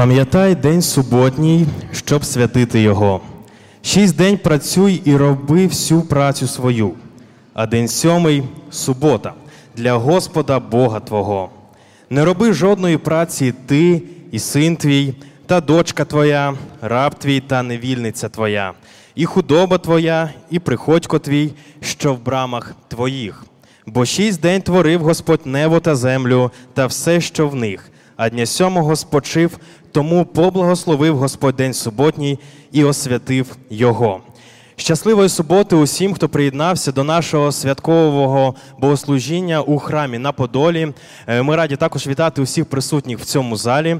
Пам'ятай день суботній, щоб святити його. Шість день працюй і роби всю працю свою, а день сьомий субота для Господа Бога Твого. Не роби жодної праці ти і син твій, та дочка твоя, раб твій та невільниця твоя, і худоба твоя, і приходько твій, що в брамах твоїх. Бо шість день творив Господь небо та землю та все, що в них, а дня сьомого спочив, тому поблагословив Господь день суботній і освятив його. Щасливої суботи усім, хто приєднався до нашого святкового богослужіння у храмі на Подолі. Е, Ми раді також вітати усіх присутніх в цьому залі.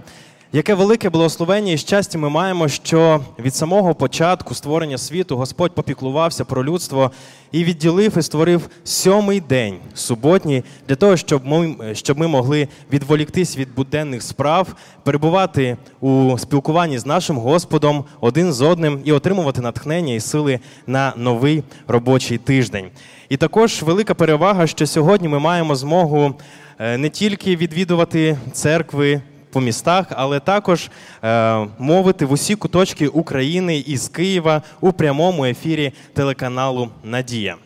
Яке велике благословення і щастя ми маємо, що від самого початку створення світу Господь попіклувався про людство і відділив і створив сьомий день суботній для того, щоб ми, щоб ми могли відволіктись від буденних справ, перебувати у спілкуванні з нашим Господом один з одним і отримувати натхнення і сили на новий робочий тиждень. І також велика перевага, що сьогодні ми маємо змогу е, не тільки відвідувати церкви по містах, але також е, мовити в усі куточки України із Києва у прямому ефірі телеканалу Надія.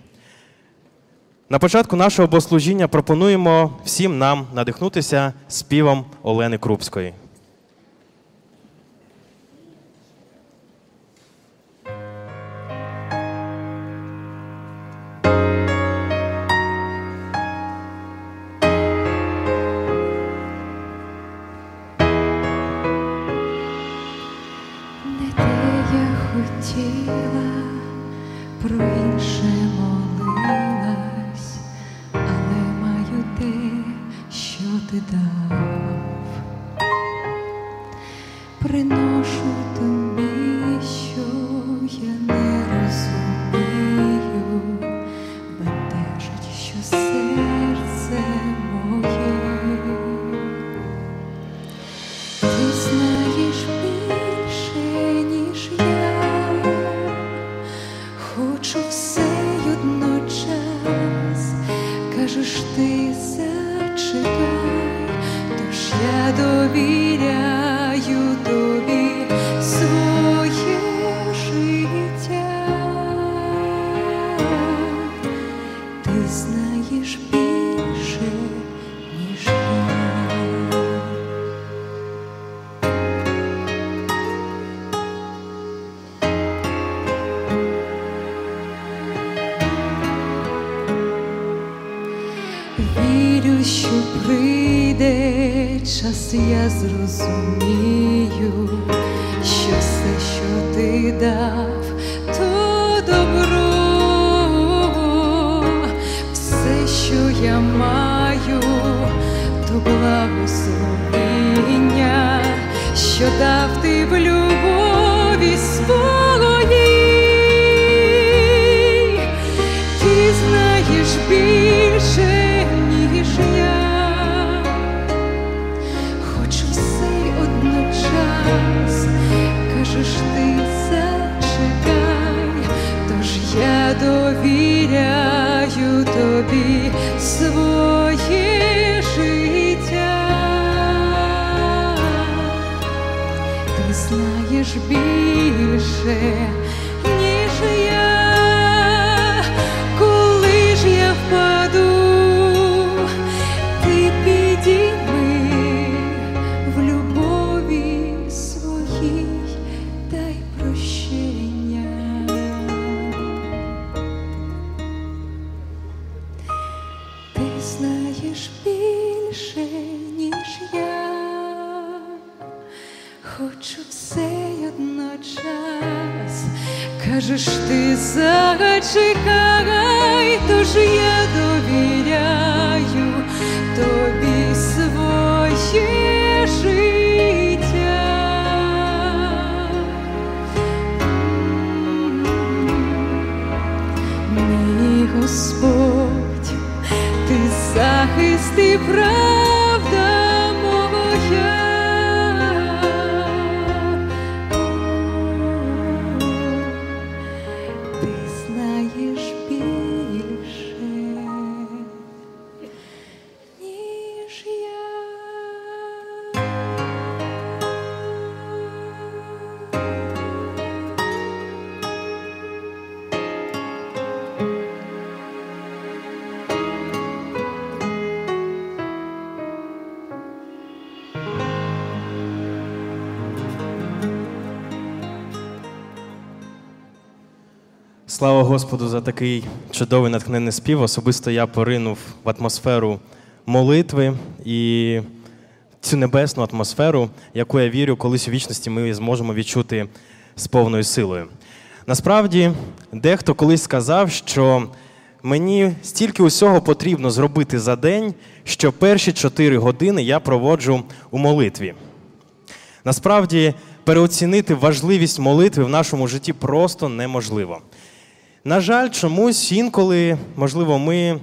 На початку нашого богослужіння пропонуємо всім нам надихнутися співом Олени Крупської. Час, я Господу за такий чудовий натхненний спів. Особисто я поринув в атмосферу молитви і цю небесну атмосферу, яку я вірю, колись у вічності ми зможемо відчути з повною силою. Насправді, дехто колись сказав, що мені стільки усього потрібно зробити за день, що перші чотири години я проводжу у молитві. Насправді, переоцінити важливість молитви в нашому житті просто неможливо. На жаль, чомусь інколи, можливо, ми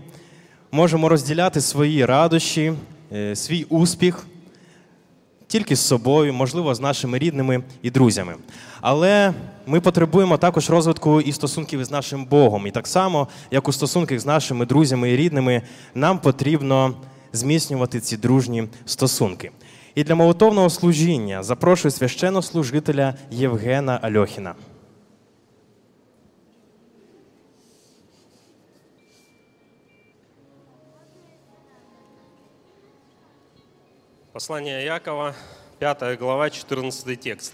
можемо розділяти свої радощі, е, свій успіх тільки з собою, можливо, з нашими рідними і друзями. Але ми потребуємо також розвитку і стосунків з нашим Богом. І так само, як у стосунках з нашими друзями і рідними, нам потрібно зміцнювати ці дружні стосунки. І для молитовного служіння запрошую священнослужителя Євгена Альохіна. Послание Якова, 5 глава, 14 текст.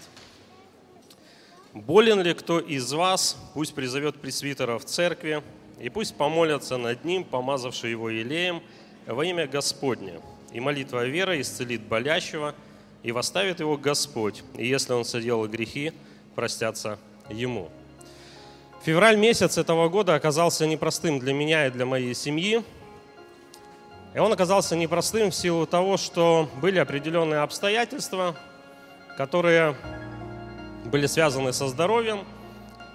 «Болен ли кто из вас, пусть призовет пресвитера в церкви, и пусть помолятся над ним, помазавший его елеем, во имя Господне, и молитва веры исцелит болящего, и восставит его Господь, и если он соделал грехи, простятся ему». Февраль месяц этого года оказался непростым для меня и для моей семьи – и он оказался непростым в силу того, что были определенные обстоятельства, которые были связаны со здоровьем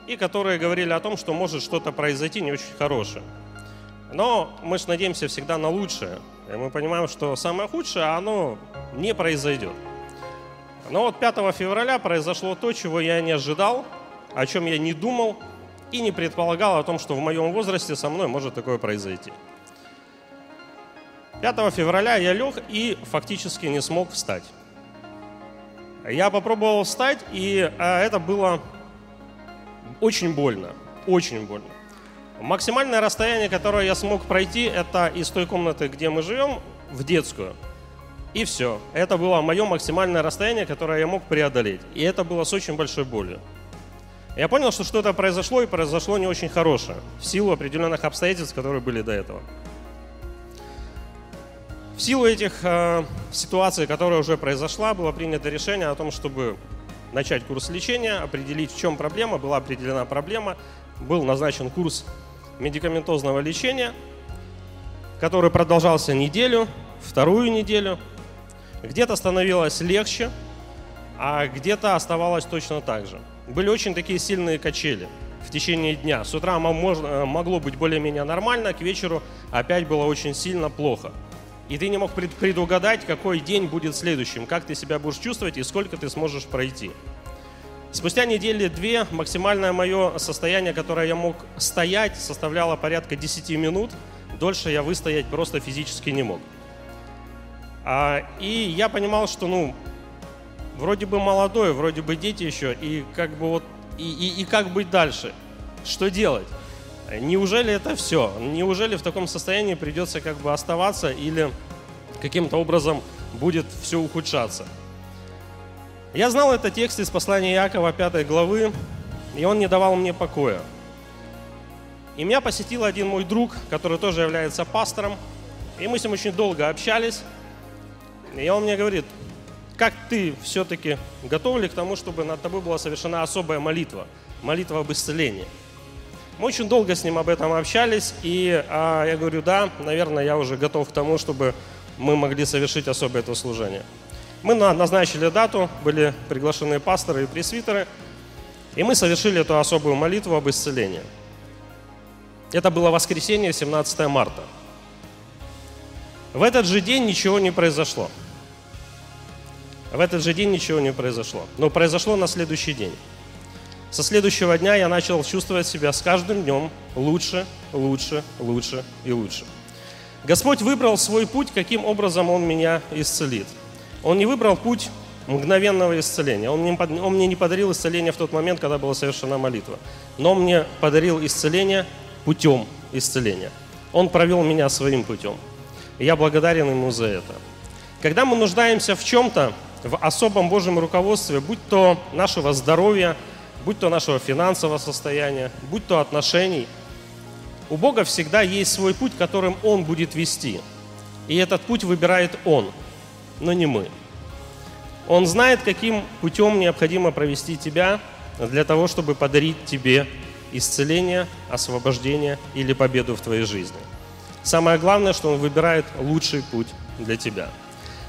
и которые говорили о том, что может что-то произойти не очень хорошее. Но мы же надеемся всегда на лучшее. И мы понимаем, что самое худшее, оно не произойдет. Но вот 5 февраля произошло то, чего я не ожидал, о чем я не думал и не предполагал о том, что в моем возрасте со мной может такое произойти. 5 февраля я лег и фактически не смог встать. Я попробовал встать, и а, это было очень больно, очень больно. Максимальное расстояние, которое я смог пройти, это из той комнаты, где мы живем, в детскую. И все. Это было мое максимальное расстояние, которое я мог преодолеть. И это было с очень большой болью. Я понял, что что-то произошло, и произошло не очень хорошее, в силу определенных обстоятельств, которые были до этого. В силу этих э, ситуаций, которая уже произошла, было принято решение о том, чтобы начать курс лечения, определить, в чем проблема. Была определена проблема, был назначен курс медикаментозного лечения, который продолжался неделю, вторую неделю. Где-то становилось легче, а где-то оставалось точно так же. Были очень такие сильные качели в течение дня. С утра э, могло быть более-менее нормально, к вечеру опять было очень сильно плохо. И ты не мог предугадать, какой день будет следующим, как ты себя будешь чувствовать и сколько ты сможешь пройти. Спустя недели две максимальное мое состояние, которое я мог стоять, составляло порядка 10 минут. Дольше я выстоять просто физически не мог. А, и я понимал, что, ну, вроде бы молодой, вроде бы дети еще, и как бы вот, и, и, и как быть дальше? Что делать? Неужели это все? Неужели в таком состоянии придется как бы оставаться или каким-то образом будет все ухудшаться? Я знал этот текст из послания Иакова 5 главы, и он не давал мне покоя. И меня посетил один мой друг, который тоже является пастором, и мы с ним очень долго общались. И он мне говорит, как ты все-таки готов ли к тому, чтобы над тобой была совершена особая молитва, молитва об исцелении – мы очень долго с ним об этом общались, и а, я говорю, да, наверное, я уже готов к тому, чтобы мы могли совершить особое это служение. Мы назначили дату, были приглашены пасторы и пресвитеры, и мы совершили эту особую молитву об исцелении. Это было воскресенье, 17 марта. В этот же день ничего не произошло. В этот же день ничего не произошло. Но произошло на следующий день. Со следующего дня я начал чувствовать себя с каждым днем лучше, лучше, лучше и лучше. Господь выбрал свой путь, каким образом Он меня исцелит. Он не выбрал путь мгновенного исцеления. Он, не, он мне не подарил исцеление в тот момент, когда была совершена молитва. Но Он мне подарил исцеление путем исцеления. Он провел меня своим путем. Я благодарен Ему за это. Когда мы нуждаемся в чем-то, в особом Божьем руководстве, будь то нашего здоровья, будь то нашего финансового состояния, будь то отношений. У Бога всегда есть свой путь, которым Он будет вести. И этот путь выбирает Он, но не мы. Он знает, каким путем необходимо провести тебя для того, чтобы подарить тебе исцеление, освобождение или победу в твоей жизни. Самое главное, что Он выбирает лучший путь для тебя.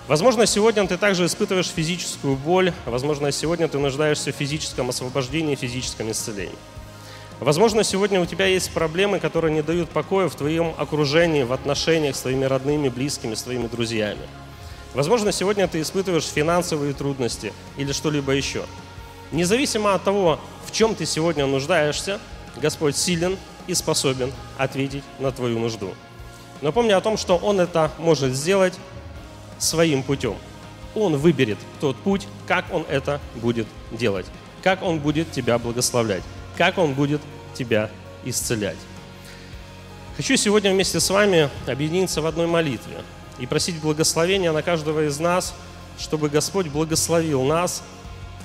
Возможно, сегодня ты также испытываешь физическую боль, возможно, сегодня ты нуждаешься в физическом освобождении, физическом исцелении. Возможно, сегодня у тебя есть проблемы, которые не дают покоя в твоем окружении, в отношениях с твоими родными, близкими, с твоими друзьями. Возможно, сегодня ты испытываешь финансовые трудности или что-либо еще. Независимо от того, в чем ты сегодня нуждаешься, Господь силен и способен ответить на твою нужду. Но помни о том, что Он это может сделать своим путем. Он выберет тот путь, как Он это будет делать, как Он будет тебя благословлять, как Он будет тебя исцелять. Хочу сегодня вместе с вами объединиться в одной молитве и просить благословения на каждого из нас, чтобы Господь благословил нас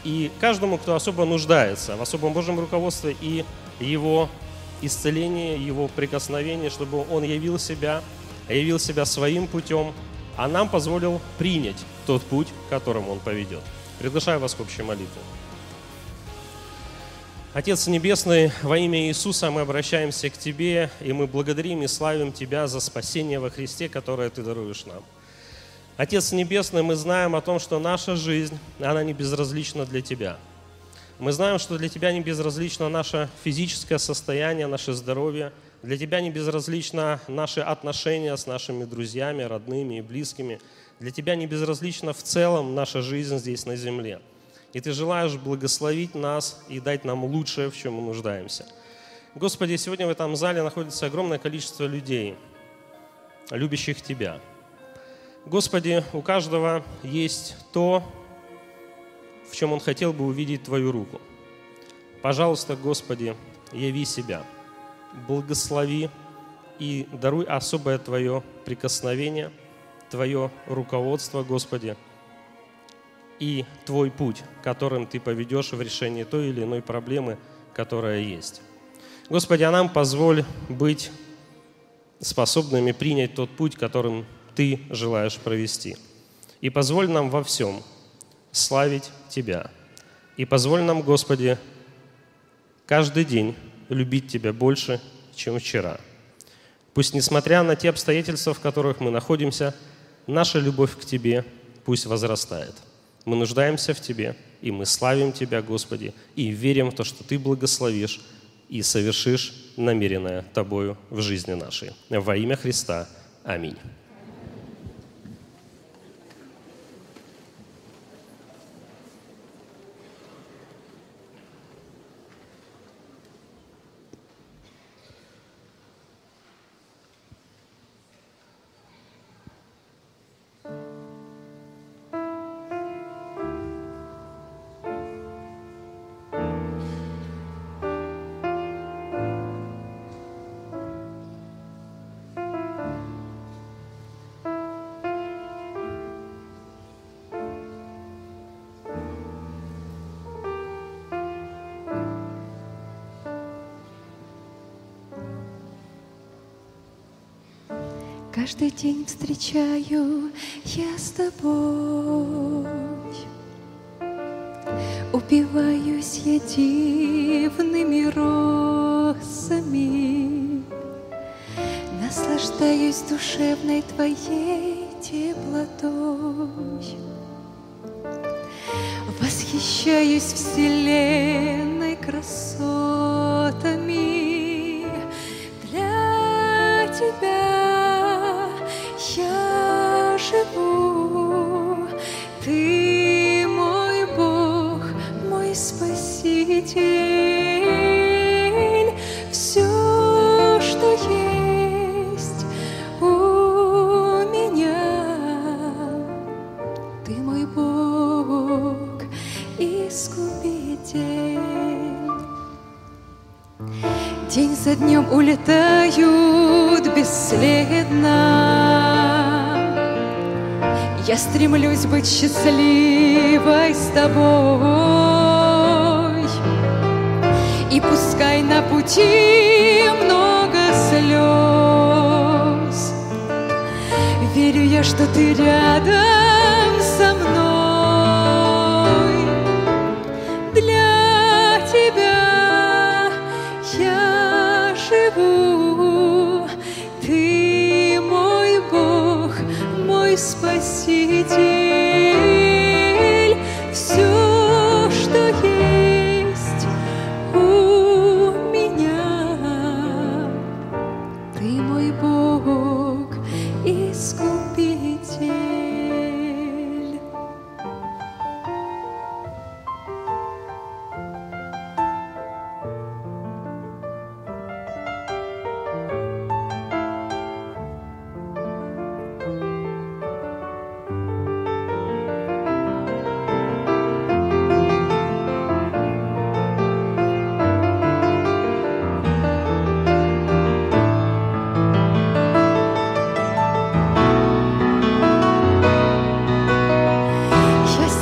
и каждому, кто особо нуждается в особом Божьем руководстве и Его исцелении, Его прикосновении, чтобы Он явил себя, явил себя своим путем, а нам позволил принять тот путь, которым Он поведет. Приглашаю вас к общей молитве. Отец Небесный, во имя Иисуса мы обращаемся к Тебе, и мы благодарим и славим Тебя за спасение во Христе, которое Ты даруешь нам. Отец Небесный, мы знаем о том, что наша жизнь, она не безразлична для Тебя. Мы знаем, что для Тебя не безразлично наше физическое состояние, наше здоровье, для Тебя не безразлично наши отношения с нашими друзьями, родными и близкими. Для Тебя не безразлична в целом наша жизнь здесь на земле – и Ты желаешь благословить нас и дать нам лучшее, в чем мы нуждаемся. Господи, сегодня в этом зале находится огромное количество людей, любящих Тебя. Господи, у каждого есть то, в чем он хотел бы увидеть Твою руку. Пожалуйста, Господи, яви себя, благослови и даруй особое Твое прикосновение, Твое руководство, Господи – и твой путь, которым ты поведешь в решении той или иной проблемы, которая есть. Господи, а нам позволь быть способными принять тот путь, которым Ты желаешь провести. И позволь нам во всем славить Тебя. И позволь нам, Господи, каждый день любить Тебя больше, чем вчера. Пусть, несмотря на те обстоятельства, в которых мы находимся, наша любовь к Тебе пусть возрастает – мы нуждаемся в Тебе, и мы славим Тебя, Господи, и верим в то, что Ты благословишь и совершишь намеренное Тобою в жизни нашей. Во имя Христа. Аминь. Каждый день встречаю я с тобой. Упиваюсь я дивными розами, Наслаждаюсь душевной твоей теплотой. Восхищаюсь вселенной красотами Научись быть счастливой с тобой. И пускай на пути много слез, Верю я, что ты рядом.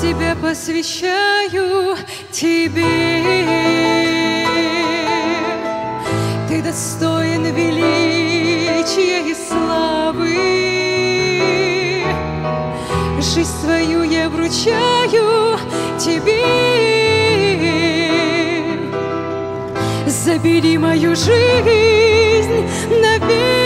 Себя посвящаю тебе. Ты достоин величия и славы. Жизнь свою я вручаю тебе. Забери мою жизнь навеки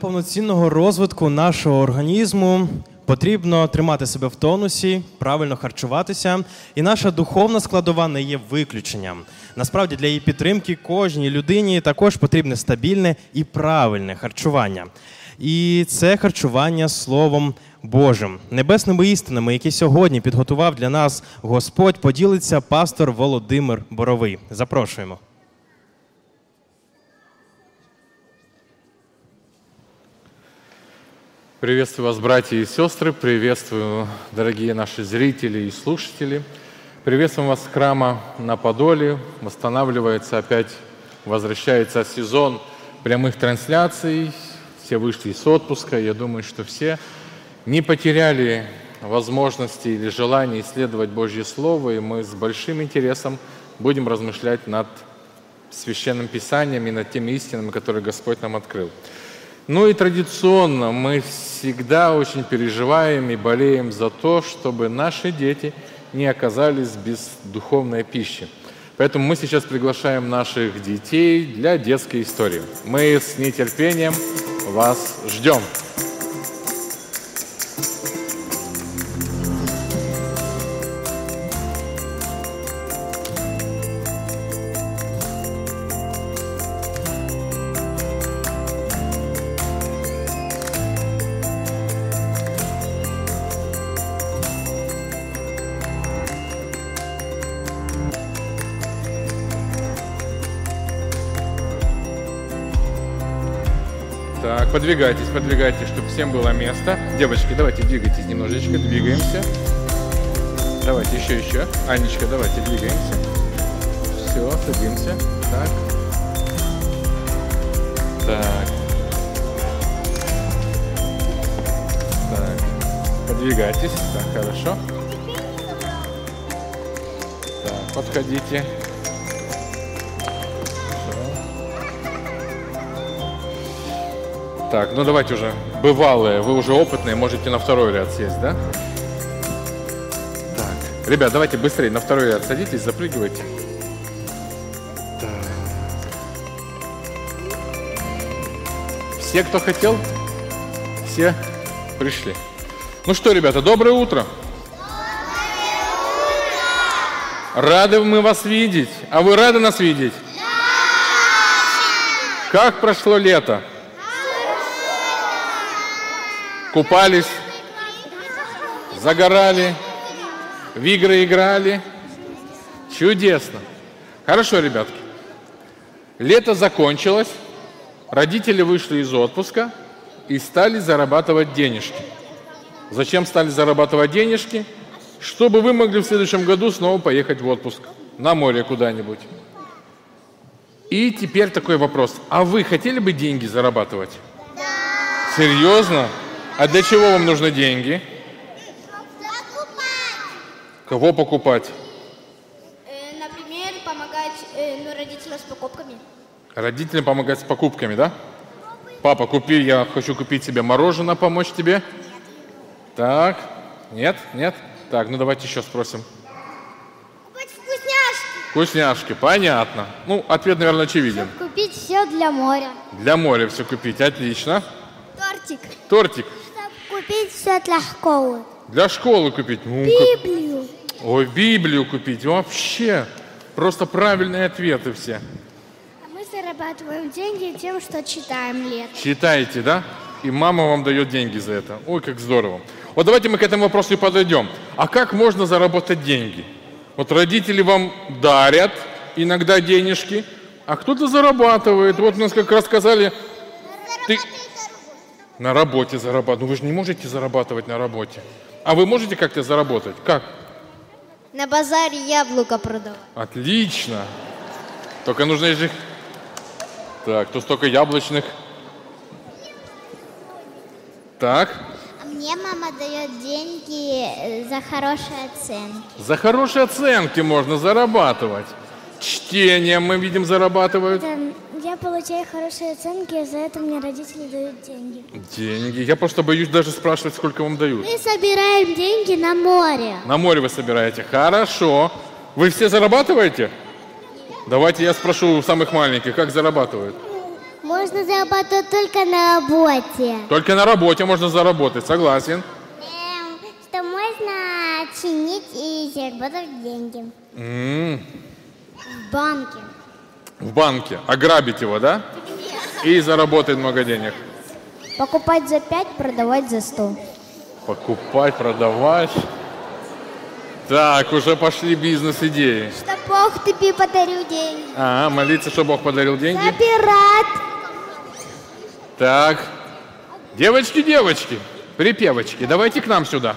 повноцінного розвитку нашого організму потрібно тримати себе в тонусі, правильно харчуватися. І наша духовна складова не є виключенням. Насправді для її підтримки кожній людині також потрібне стабільне і правильне харчування. І це харчування Словом Божим, небесними істинами, які сьогодні підготував для нас Господь, поділиться пастор Володимир Боровий. Запрошуємо. Приветствую вас, братья и сестры, приветствую, дорогие наши зрители и слушатели. Приветствуем вас с храма на Подоле. Восстанавливается опять, возвращается сезон прямых трансляций. Все вышли с отпуска. Я думаю, что все не потеряли возможности или желания исследовать Божье Слово, и мы с большим интересом будем размышлять над Священным Писанием и над теми истинами, которые Господь нам открыл. Ну и традиционно мы всегда очень переживаем и болеем за то, чтобы наши дети не оказались без духовной пищи. Поэтому мы сейчас приглашаем наших детей для детской истории. Мы с нетерпением вас ждем. Подвигайтесь, подвигайтесь, чтобы всем было место. Девочки, давайте двигайтесь немножечко, двигаемся. Давайте еще, еще. Анечка, давайте двигаемся. Все, садимся. Так. Так. Так. Подвигайтесь. Так, хорошо. Так. подходите. Так, ну давайте уже. Бывалые, вы уже опытные, можете на второй ряд сесть, да? Так. Ребят, давайте быстрее на второй ряд садитесь, запрыгивайте. Все, кто хотел? Все пришли. Ну что, ребята, доброе утро. Рады мы вас видеть. А вы рады нас видеть? Как прошло лето? Купались, загорали, в игры играли. Чудесно. Хорошо, ребятки. Лето закончилось, родители вышли из отпуска и стали зарабатывать денежки. Зачем стали зарабатывать денежки? Чтобы вы могли в следующем году снова поехать в отпуск на море куда-нибудь. И теперь такой вопрос. А вы хотели бы деньги зарабатывать? Да. Серьезно? А для чего вам нужны деньги? Кого покупать? Э, Например, помогать э, ну, родителям с покупками. Родителям помогать с покупками, да? Папа, купи, я хочу купить себе мороженое, помочь тебе. Так, нет, нет. Так, ну давайте еще спросим. Купить вкусняшки. Вкусняшки, понятно. Ну, ответ, наверное, очевиден. Купить все для моря. Для моря все купить, отлично. Тортик. Тортик купить все для школы. для школы купить. Ну, как- Библию. Ой, Библию купить. Вообще, просто правильные ответы все. А мы зарабатываем деньги тем, что читаем лет. Читаете, да? И мама вам дает деньги за это. Ой, как здорово. Вот давайте мы к этому вопросу и подойдем. А как можно заработать деньги? Вот родители вам дарят иногда денежки, а кто-то зарабатывает. Вот нас как раз сказали, ты на работе зарабатывать. Ну вы же не можете зарабатывать на работе. А вы можете как-то заработать? Как? На базаре яблоко продавать. Отлично. Только нужно их... Так, тут столько яблочных. Так, А мне мама дает деньги э, за хорошие оценки. за хорошие оценки можно зарабатывать. Чтение мы видим зарабатывают. Я получаю хорошие оценки, и за это мне родители дают деньги. Деньги. Я просто боюсь даже спрашивать, сколько вам дают. Мы собираем деньги на море. На море вы собираете. Хорошо. Вы все зарабатываете? Давайте я спрошу у самых маленьких, как зарабатывают. Можно зарабатывать только на работе. Только на работе можно заработать, согласен. Эм, что можно чинить и заработать деньги. М, В банке. В банке. Ограбить его, да? И заработать много денег. Покупать за 5, продавать за 100. Покупать, продавать. Так, уже пошли бизнес-идеи. Что Бог тебе подарил деньги. А, молиться, чтобы Бог подарил деньги. Забирать. Так. Девочки, девочки, припевочки, давайте к нам сюда.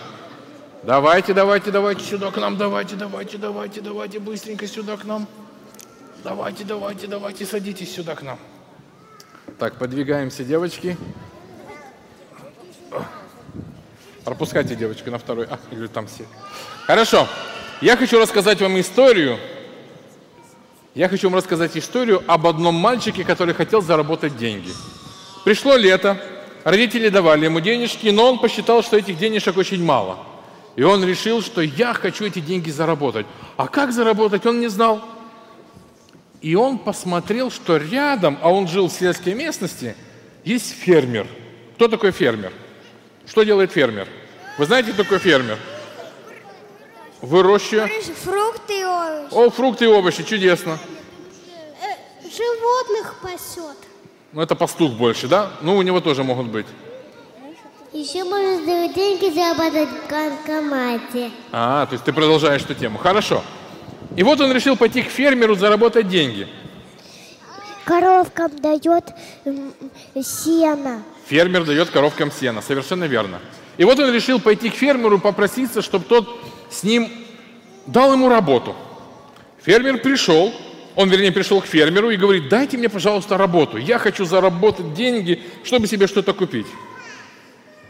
Давайте, давайте, давайте сюда к нам, давайте, давайте, давайте, давайте, быстренько сюда к нам. Давайте, давайте, давайте, садитесь сюда к нам. Так, подвигаемся, девочки. Пропускайте девочку на второй. А, или там все. Хорошо. Я хочу рассказать вам историю. Я хочу вам рассказать историю об одном мальчике, который хотел заработать деньги. Пришло лето, родители давали ему денежки, но он посчитал, что этих денежек очень мало. И он решил, что я хочу эти деньги заработать. А как заработать, он не знал. И он посмотрел, что рядом, а он жил в сельской местности, есть фермер. Кто такой фермер? Что делает фермер? Вы знаете, кто такой фермер? Выращивает. Фрукты и овощи. О, фрукты и овощи, чудесно. Животных пасет. Ну, это пастух больше, да? Ну, у него тоже могут быть. Еще можно деньги зарабатывать в банкомате. А, то есть ты продолжаешь эту тему. Хорошо. И вот он решил пойти к фермеру заработать деньги. Коровкам дает сено. Фермер дает коровкам сено, совершенно верно. И вот он решил пойти к фермеру попроситься, чтобы тот с ним дал ему работу. Фермер пришел, он, вернее, пришел к фермеру и говорит, дайте мне, пожалуйста, работу. Я хочу заработать деньги, чтобы себе что-то купить.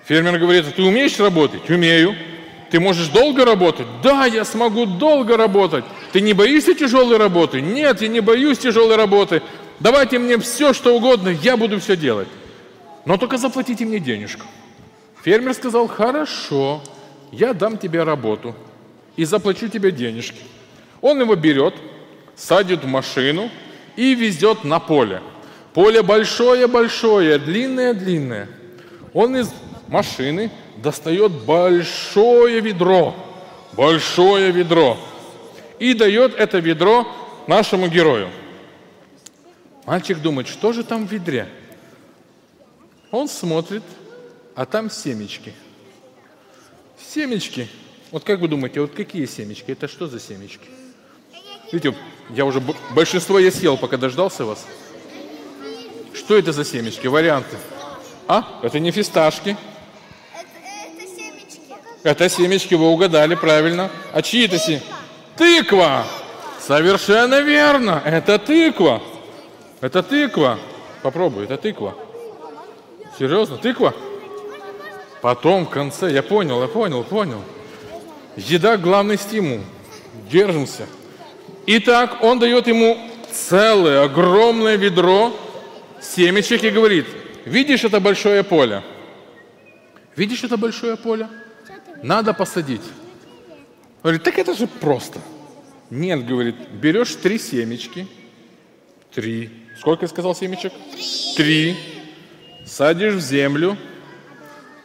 Фермер говорит, а ты умеешь работать? Умею. Ты можешь долго работать? Да, я смогу долго работать. Ты не боишься тяжелой работы? Нет, я не боюсь тяжелой работы. Давайте мне все, что угодно, я буду все делать. Но только заплатите мне денежку. Фермер сказал, хорошо, я дам тебе работу и заплачу тебе денежки. Он его берет, садит в машину и везет на поле. Поле большое-большое, длинное-длинное. Он из машины достает большое ведро, большое ведро, и дает это ведро нашему герою. Мальчик думает, что же там в ведре? Он смотрит, а там семечки. Семечки. Вот как вы думаете, вот какие семечки? Это что за семечки? Видите, я уже большинство я съел, пока дождался вас. Что это за семечки? Варианты. А? Это не фисташки. Это, семечки. Вы угадали правильно. А чьи это семечки? Тыква! Совершенно верно. Это тыква. Это тыква. Попробуй, это тыква. Серьезно, тыква? Потом в конце, я понял, я понял, понял. Еда – главный стимул. Держимся. Итак, он дает ему целое огромное ведро семечек и говорит, видишь это большое поле? Видишь это большое поле? Надо посадить. Говорит, так это же просто. Нет, говорит, берешь три семечки, три. Сколько я сказал семечек? Три. Садишь в землю,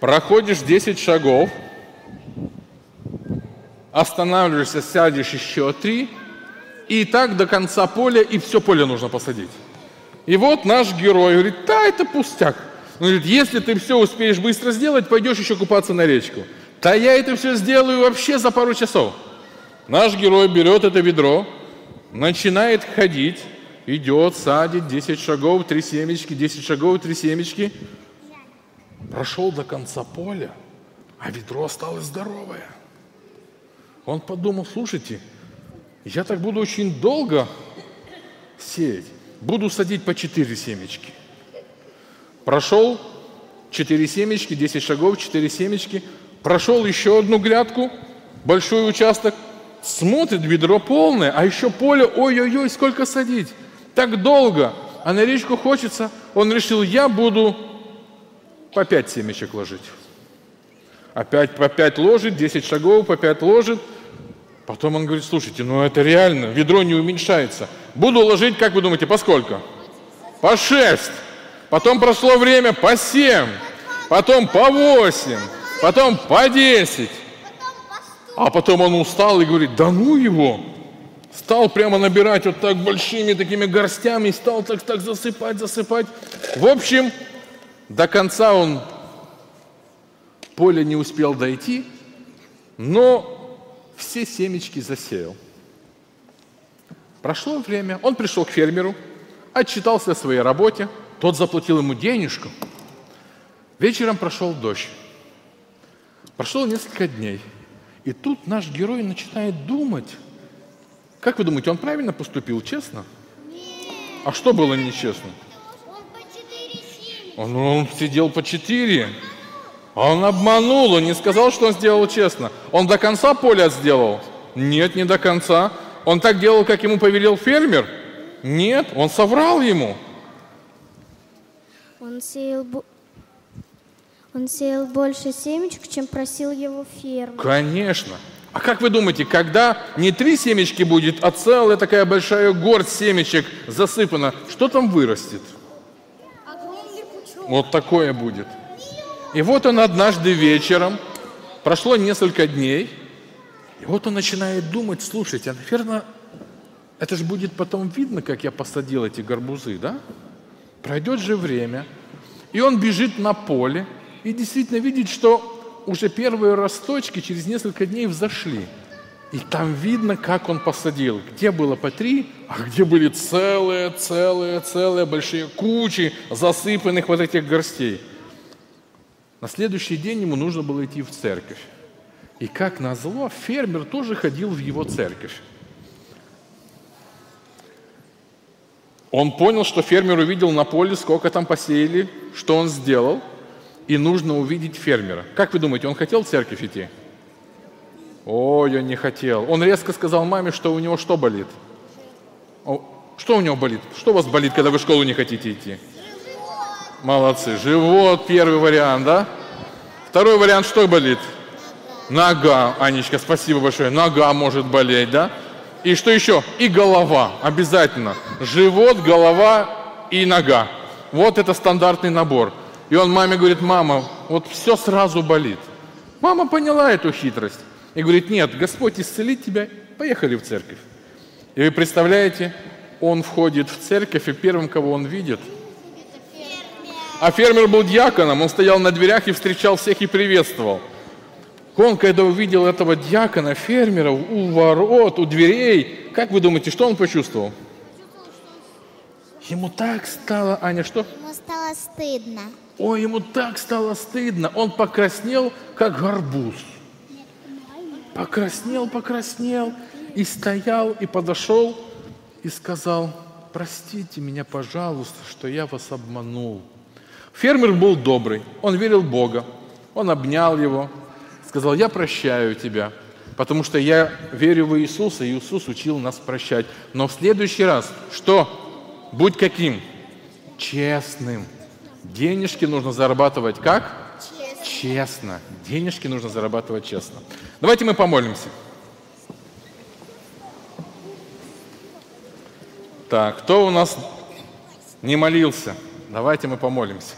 проходишь 10 шагов, останавливаешься, сядешь еще три, и так до конца поля, и все поле нужно посадить. И вот наш герой говорит, да, это пустяк. Он говорит, если ты все успеешь быстро сделать, пойдешь еще купаться на речку. Да я это все сделаю вообще за пару часов. Наш герой берет это ведро, начинает ходить, идет, садит 10 шагов, три семечки, 10 шагов, три семечки. Прошел до конца поля, а ведро осталось здоровое. Он подумал, слушайте, я так буду очень долго сеять. Буду садить по 4 семечки. Прошел 4 семечки, 10 шагов, 4 семечки. Прошел еще одну грядку, большой участок. Смотрит, ведро полное, а еще поле, ой-ой-ой, сколько садить. Так долго, а на речку хочется. Он решил, я буду по 5 семечек ложить. Опять по 5 ложит, 10 шагов, по 5 ложит – Потом он говорит, слушайте, ну это реально, ведро не уменьшается. Буду ложить, как вы думаете, по сколько? По шесть. Потом прошло время по семь. Потом по восемь. Потом по десять. А потом он устал и говорит, да ну его. Стал прямо набирать вот так большими такими горстями, стал так, так засыпать, засыпать. В общем, до конца он поле не успел дойти, но все семечки засеял. Прошло время, он пришел к фермеру, отчитался о своей работе, тот заплатил ему денежку. Вечером прошел дождь. Прошло несколько дней. И тут наш герой начинает думать. Как вы думаете, он правильно поступил, честно? Нет. А что было нечестно? Он по четыре семечки. Он, он сидел по четыре. Он обманул, он не сказал, что он сделал честно. Он до конца поля сделал? Нет, не до конца. Он так делал, как ему повелел фермер? Нет, он соврал ему. Он сеял, он сеял больше семечек, чем просил его фермер. Конечно. А как вы думаете, когда не три семечки будет, а целая такая большая горсть семечек засыпана, что там вырастет? Вот такое будет. И вот он однажды вечером, прошло несколько дней, и вот он начинает думать, слушайте, а, наверное, это же будет потом видно, как я посадил эти горбузы, да? Пройдет же время, и он бежит на поле и действительно видит, что уже первые росточки через несколько дней взошли. И там видно, как он посадил. Где было по три, а где были целые, целые, целые большие кучи засыпанных вот этих горстей. На следующий день ему нужно было идти в церковь. И как назло, фермер тоже ходил в его церковь. Он понял, что фермер увидел на поле, сколько там посеяли, что он сделал, и нужно увидеть фермера. Как вы думаете, он хотел в церковь идти? Ой, он не хотел. Он резко сказал маме, что у него что болит? Что у него болит? Что у вас болит, когда вы в школу не хотите идти? Молодцы. Живот, первый вариант, да? Второй вариант, что болит? Нога, Анечка, спасибо большое. Нога может болеть, да? И что еще? И голова, обязательно. Живот, голова и нога. Вот это стандартный набор. И он маме говорит, мама, вот все сразу болит. Мама поняла эту хитрость. И говорит, нет, Господь исцелит тебя, поехали в церковь. И вы представляете, он входит в церковь, и первым, кого он видит, а фермер был диаконом, он стоял на дверях и встречал всех и приветствовал. Он, когда увидел этого диакона, фермера у ворот, у дверей, как вы думаете, что он почувствовал? Ему так стало, Аня, что? Ему стало стыдно. Ой, ему так стало стыдно. Он покраснел, как горбуз. Покраснел, покраснел, и стоял, и подошел, и сказал, простите меня, пожалуйста, что я вас обманул. Фермер был добрый, он верил Бога. Он обнял его, сказал, я прощаю тебя, потому что я верю в Иисуса, и Иисус учил нас прощать. Но в следующий раз, что? Будь каким? Честным. Денежки нужно зарабатывать как? Честно. честно. Денежки нужно зарабатывать честно. Давайте мы помолимся. Так, кто у нас не молился? Давайте мы помолимся.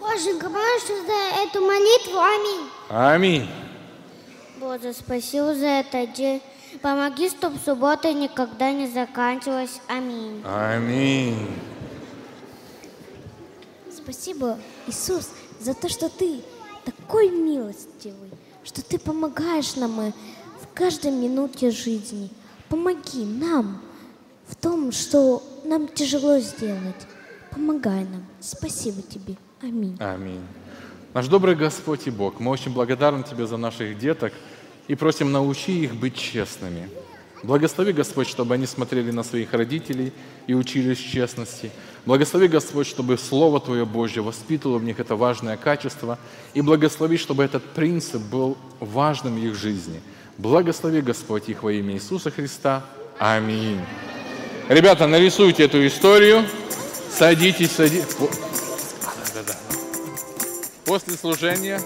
Боженька, помощь за эту молитву. Аминь. Аминь. Боже, спасибо за день. Помоги, чтобы суббота никогда не заканчивалась. Аминь. Аминь. Спасибо, Иисус, за то, что ты такой милостивый, что ты помогаешь нам в каждой минуте жизни. Помоги нам в том, что нам тяжело сделать. Помогай нам. Спасибо тебе. Аминь. Аминь. Наш добрый Господь и Бог, мы очень благодарны Тебе за наших деток и просим, научи их быть честными. Благослови, Господь, чтобы они смотрели на своих родителей и учились честности. Благослови, Господь, чтобы Слово Твое Божье воспитывало в них это важное качество. И благослови, чтобы этот принцип был важным в их жизни. Благослови, Господь, их во имя Иисуса Христа. Аминь. Ребята, нарисуйте эту историю. Садитесь, садитесь. После служения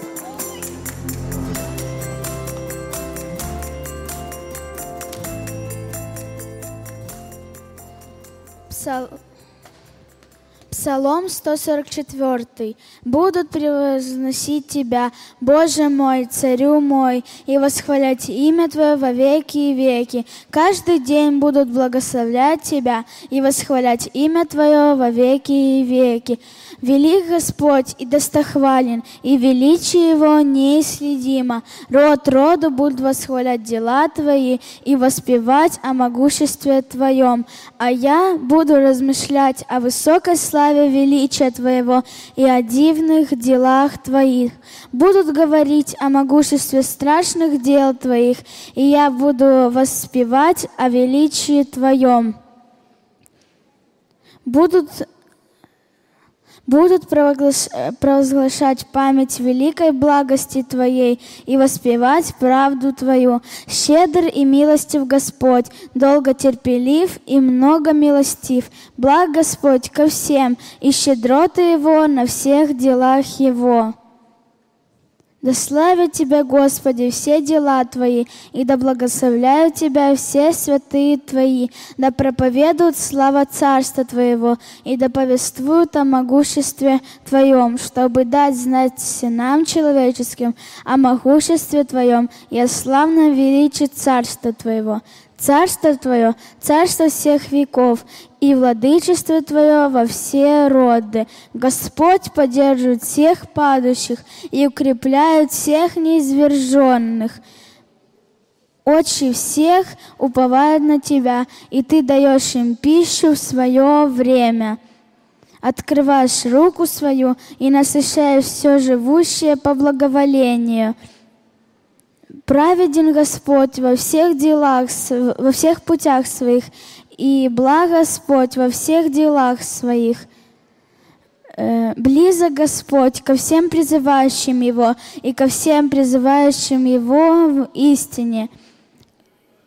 Псалом 144. «Будут превозносить Тебя, Боже мой, Царю мой, и восхвалять имя Твое во веки и веки. Каждый день будут благословлять Тебя и восхвалять имя Твое во веки и веки. Велик Господь и достохвален, и величие Его неисследимо. Род роду будут восхвалять дела Твои и воспевать о могуществе Твоем. А я буду размышлять о высокой славе величия Твоего и о дивных делах Твоих. Будут говорить о могуществе страшных дел Твоих, и я буду воспевать о величии Твоем. Будут будут провозглаш- провозглашать память великой благости Твоей и воспевать правду Твою. Щедр и милостив Господь, долго терпелив и много милостив. Благ Господь ко всем, и щедроты Его на всех делах Его. Да славят Тебя, Господи, все дела Твои, и да благословляют Тебя все святые Твои, да проповедуют слава Царства Твоего, и да повествуют о могуществе Твоем, чтобы дать знать сынам человеческим о могуществе Твоем и о славном величии Царства Твоего. Царство Твое, царство всех веков, и владычество Твое во все роды. Господь поддерживает всех падающих и укрепляет всех неизверженных. Очи всех уповают на Тебя, и Ты даешь им пищу в свое время. Открываешь руку свою и насыщаешь все живущее по благоволению. Праведен Господь во всех делах, во всех путях своих, и благ Господь во всех делах своих. Э, Близок Господь ко всем призывающим Его и ко всем призывающим Его в истине.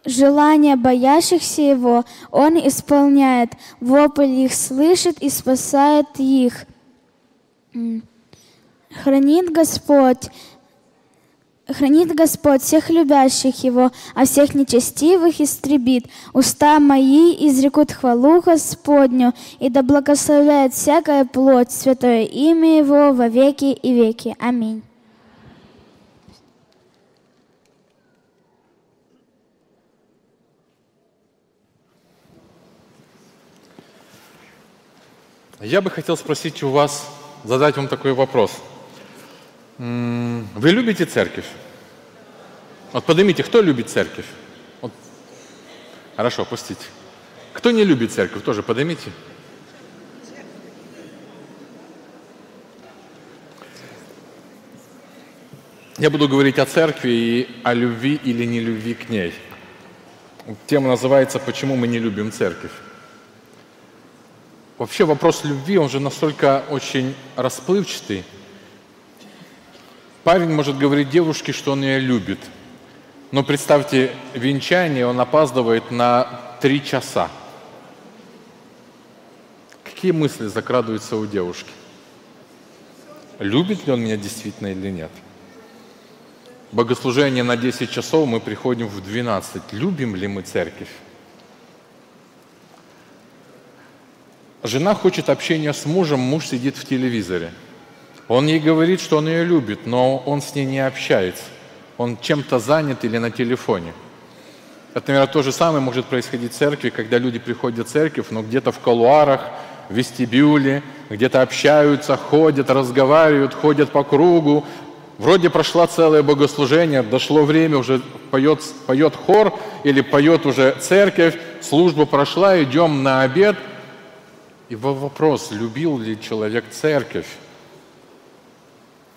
Желания боящихся Его Он исполняет, вопль их слышит и спасает их. Хранит Господь Хранит Господь всех любящих Его, а всех нечестивых истребит. Уста мои изрекут хвалу Господню, и да благословляет всякая плоть святое имя Его во веки и веки. Аминь. Я бы хотел спросить у вас, задать вам такой вопрос. Вы любите церковь? Вот поднимите, кто любит церковь? Вот. Хорошо, опустите. Кто не любит церковь, тоже поднимите. Я буду говорить о церкви и о любви или не любви к ней. Тема называется «Почему мы не любим церковь?». Вообще вопрос любви, он же настолько очень расплывчатый. Парень может говорить девушке, что он ее любит. Но представьте, венчание он опаздывает на три часа. Какие мысли закрадываются у девушки? Любит ли он меня действительно или нет? Богослужение на 10 часов, мы приходим в 12. Любим ли мы церковь? Жена хочет общения с мужем, муж сидит в телевизоре. Он ей говорит, что он ее любит, но он с ней не общается. Он чем-то занят или на телефоне. Это, наверное, то же самое может происходить в церкви, когда люди приходят в церковь, но где-то в колуарах, в вестибюле, где-то общаются, ходят, разговаривают, ходят по кругу. Вроде прошла целое богослужение, дошло время, уже поет, поет хор или поет уже церковь, служба прошла, идем на обед. И во- вопрос, любил ли человек церковь?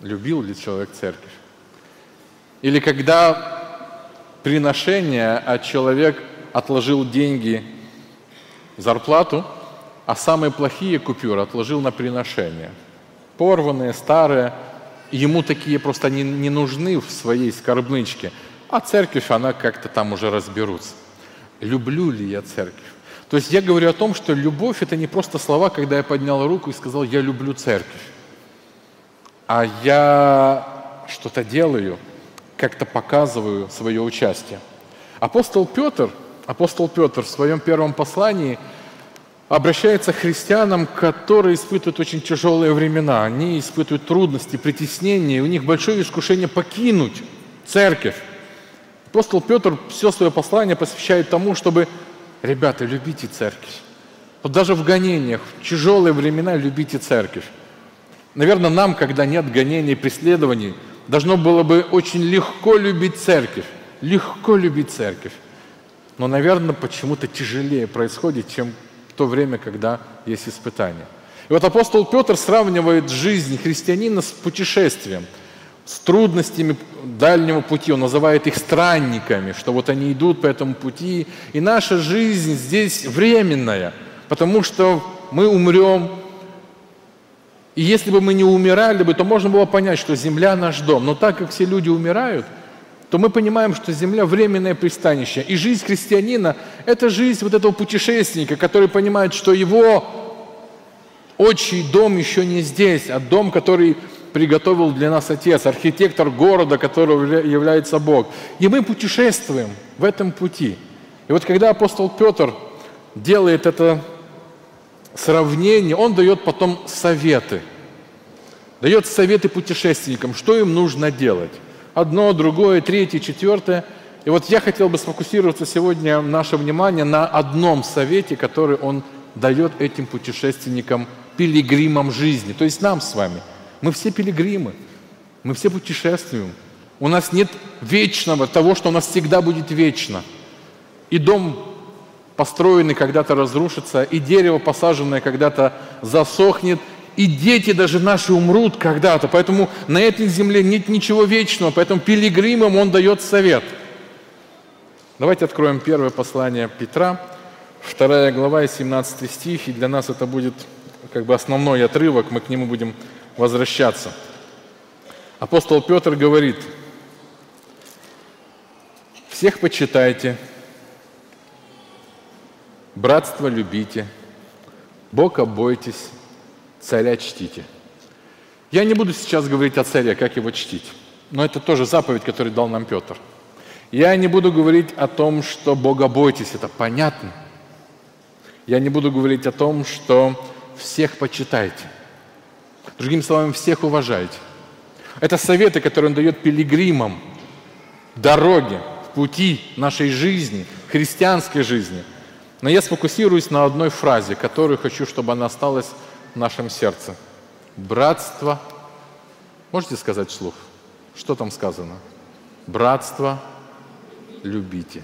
Любил ли человек церковь? Или когда приношение, а человек отложил деньги, зарплату, а самые плохие купюры отложил на приношение. Порванные, старые, ему такие просто не, не нужны в своей скорбнычке, а церковь, она как-то там уже разберутся. Люблю ли я церковь? То есть я говорю о том, что любовь – это не просто слова, когда я поднял руку и сказал «я люблю церковь», а я что-то делаю, как-то показываю свое участие. Апостол Петр, апостол Петр в своем первом послании обращается к христианам, которые испытывают очень тяжелые времена. Они испытывают трудности, притеснения, и у них большое искушение покинуть церковь. Апостол Петр все свое послание посвящает тому, чтобы, ребята, любите церковь. Вот даже в гонениях, в тяжелые времена любите церковь. Наверное, нам, когда нет гонений, преследований, должно было бы очень легко любить церковь. Легко любить церковь. Но, наверное, почему-то тяжелее происходит, чем в то время, когда есть испытания. И вот апостол Петр сравнивает жизнь христианина с путешествием, с трудностями дальнего пути. Он называет их странниками, что вот они идут по этому пути. И наша жизнь здесь временная, потому что мы умрем, и если бы мы не умирали бы, то можно было понять, что земля наш дом. Но так как все люди умирают, то мы понимаем, что земля временное пристанище. И жизнь христианина – это жизнь вот этого путешественника, который понимает, что его отчий дом еще не здесь, а дом, который приготовил для нас Отец, архитектор города, которого является Бог. И мы путешествуем в этом пути. И вот когда апостол Петр делает это сравнение, он дает потом советы. Дает советы путешественникам, что им нужно делать. Одно, другое, третье, четвертое. И вот я хотел бы сфокусироваться сегодня наше внимание на одном совете, который он дает этим путешественникам, пилигримам жизни, то есть нам с вами. Мы все пилигримы, мы все путешествуем. У нас нет вечного, того, что у нас всегда будет вечно. И дом построенный когда-то разрушится, и дерево посаженное когда-то засохнет, и дети даже наши умрут когда-то. Поэтому на этой земле нет ничего вечного, поэтому пилигримам он дает совет. Давайте откроем первое послание Петра, 2 глава и 17 стих, и для нас это будет как бы основной отрывок, мы к нему будем возвращаться. Апостол Петр говорит, всех почитайте, братство любите, Бога бойтесь, царя чтите. Я не буду сейчас говорить о царе, как его чтить, но это тоже заповедь, которую дал нам Петр. Я не буду говорить о том, что Бога бойтесь, это понятно. Я не буду говорить о том, что всех почитайте. Другими словами, всех уважайте. Это советы, которые он дает пилигримам дороге, пути нашей жизни, христианской жизни. Но я сфокусируюсь на одной фразе, которую хочу, чтобы она осталась в нашем сердце. Братство. Можете сказать вслух? Что там сказано? Братство любите.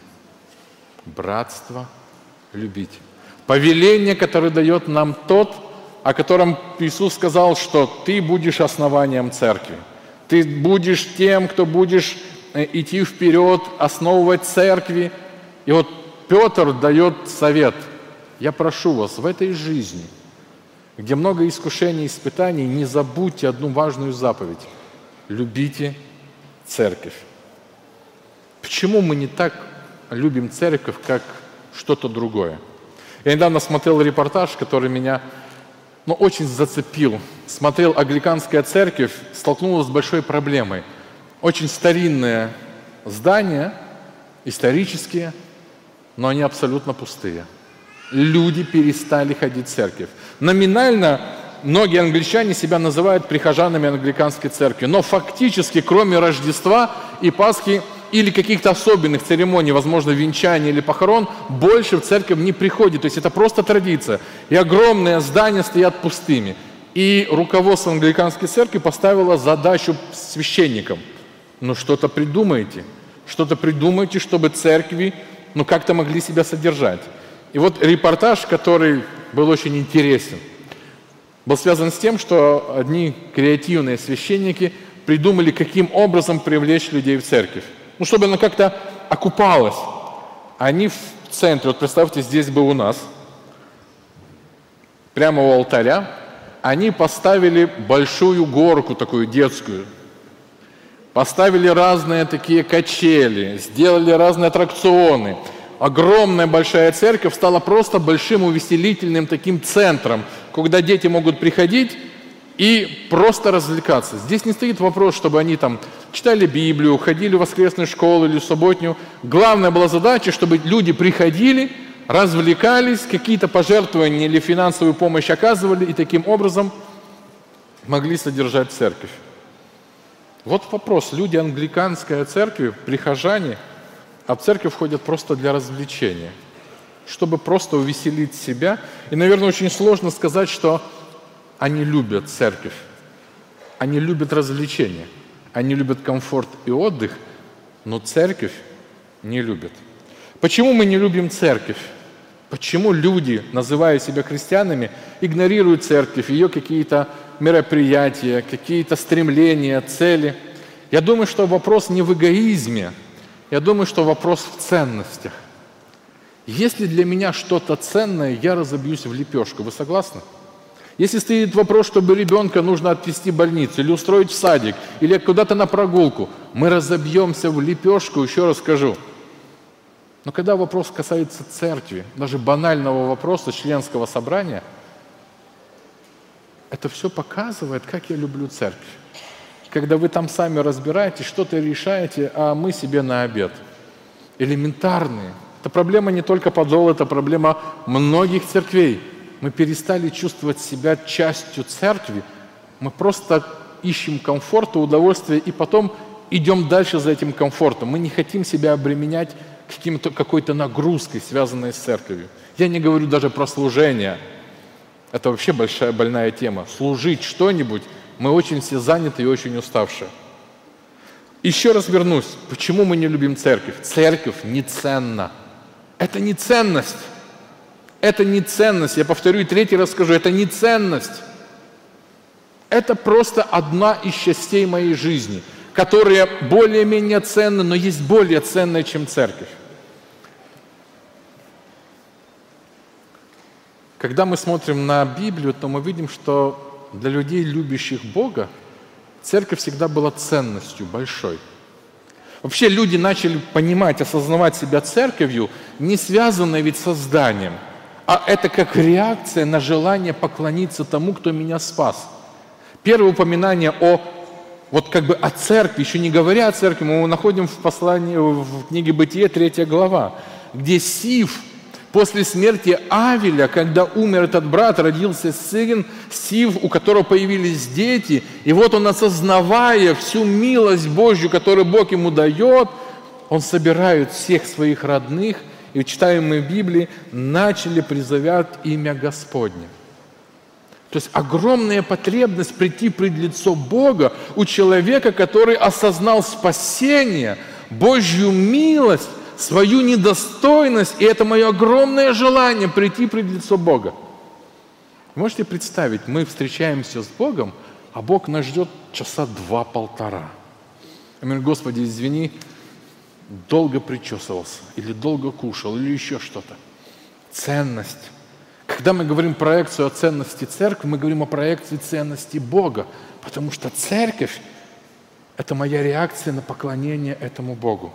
Братство любите. Повеление, которое дает нам тот, о котором Иисус сказал, что ты будешь основанием церкви. Ты будешь тем, кто будешь э, идти вперед, основывать церкви. И вот Петр дает совет. Я прошу вас в этой жизни, где много искушений и испытаний, не забудьте одну важную заповедь. Любите церковь. Почему мы не так любим церковь, как что-то другое? Я недавно смотрел репортаж, который меня ну, очень зацепил. Смотрел, англиканская церковь столкнулась с большой проблемой. Очень старинные здания, исторические, но они абсолютно пустые. Люди перестали ходить в церковь. Номинально многие англичане себя называют прихожанами англиканской церкви, но фактически, кроме Рождества и Пасхи, или каких-то особенных церемоний, возможно, венчания или похорон, больше в церковь не приходит. То есть это просто традиция. И огромные здания стоят пустыми. И руководство англиканской церкви поставило задачу священникам. Ну что-то придумайте. Что-то придумайте, чтобы церкви ну как-то могли себя содержать. И вот репортаж, который был очень интересен, был связан с тем, что одни креативные священники придумали, каким образом привлечь людей в церковь ну, чтобы она как-то окупалась. Они в центре, вот представьте, здесь бы у нас, прямо у алтаря, они поставили большую горку такую детскую, поставили разные такие качели, сделали разные аттракционы. Огромная большая церковь стала просто большим увеселительным таким центром, куда дети могут приходить и просто развлекаться. Здесь не стоит вопрос, чтобы они там читали Библию, ходили в воскресную школу или в субботнюю. Главная была задача, чтобы люди приходили, развлекались, какие-то пожертвования или финансовую помощь оказывали и таким образом могли содержать церковь. Вот вопрос. Люди англиканской церкви, прихожане, а в церковь ходят просто для развлечения, чтобы просто увеселить себя. И, наверное, очень сложно сказать, что они любят церковь, они любят развлечения, они любят комфорт и отдых, но церковь не любят. Почему мы не любим церковь? Почему люди, называя себя христианами, игнорируют церковь, ее какие-то мероприятия, какие-то стремления, цели? Я думаю, что вопрос не в эгоизме, я думаю, что вопрос в ценностях. Если для меня что-то ценное, я разобьюсь в лепешку. Вы согласны? Если стоит вопрос, чтобы ребенка нужно отвезти в больницу или устроить в садик, или куда-то на прогулку, мы разобьемся в лепешку, еще раз скажу. Но когда вопрос касается церкви, даже банального вопроса членского собрания, это все показывает, как я люблю церковь. Когда вы там сами разбираетесь, что-то решаете, а мы себе на обед. Элементарные. Это проблема не только подола, это проблема многих церквей – мы перестали чувствовать себя частью церкви, мы просто ищем комфорта, удовольствия и потом идем дальше за этим комфортом. Мы не хотим себя обременять каким-то, какой-то нагрузкой, связанной с церковью. Я не говорю даже про служение. Это вообще большая больная тема. Служить что-нибудь, мы очень все заняты и очень уставшие. Еще раз вернусь. Почему мы не любим церковь? Церковь не ценна. Это не ценность. Это не ценность. Я повторю и третий раз скажу, это не ценность. Это просто одна из частей моей жизни, которая более-менее ценна, но есть более ценная, чем церковь. Когда мы смотрим на Библию, то мы видим, что для людей, любящих Бога, церковь всегда была ценностью большой. Вообще люди начали понимать, осознавать себя церковью, не связанной ведь со зданием, а это как реакция на желание поклониться тому, кто меня спас. Первое упоминание о вот как бы о церкви, еще не говоря о церкви, мы его находим в послании, в книге Бытие, 3 глава, где Сив – После смерти Авеля, когда умер этот брат, родился сын Сив, у которого появились дети, и вот он, осознавая всю милость Божью, которую Бог ему дает, он собирает всех своих родных, и в читаемой Библии начали призывать имя Господне. То есть огромная потребность прийти пред лицо Бога у человека, который осознал спасение, Божью милость, свою недостойность, и это мое огромное желание прийти пред лицо Бога. Можете представить, мы встречаемся с Богом, а Бог нас ждет часа два-полтора. Я говорю, Господи, извини, долго причесывался, или долго кушал, или еще что-то. Ценность. Когда мы говорим проекцию о ценности церкви, мы говорим о проекции ценности Бога, потому что церковь – это моя реакция на поклонение этому Богу.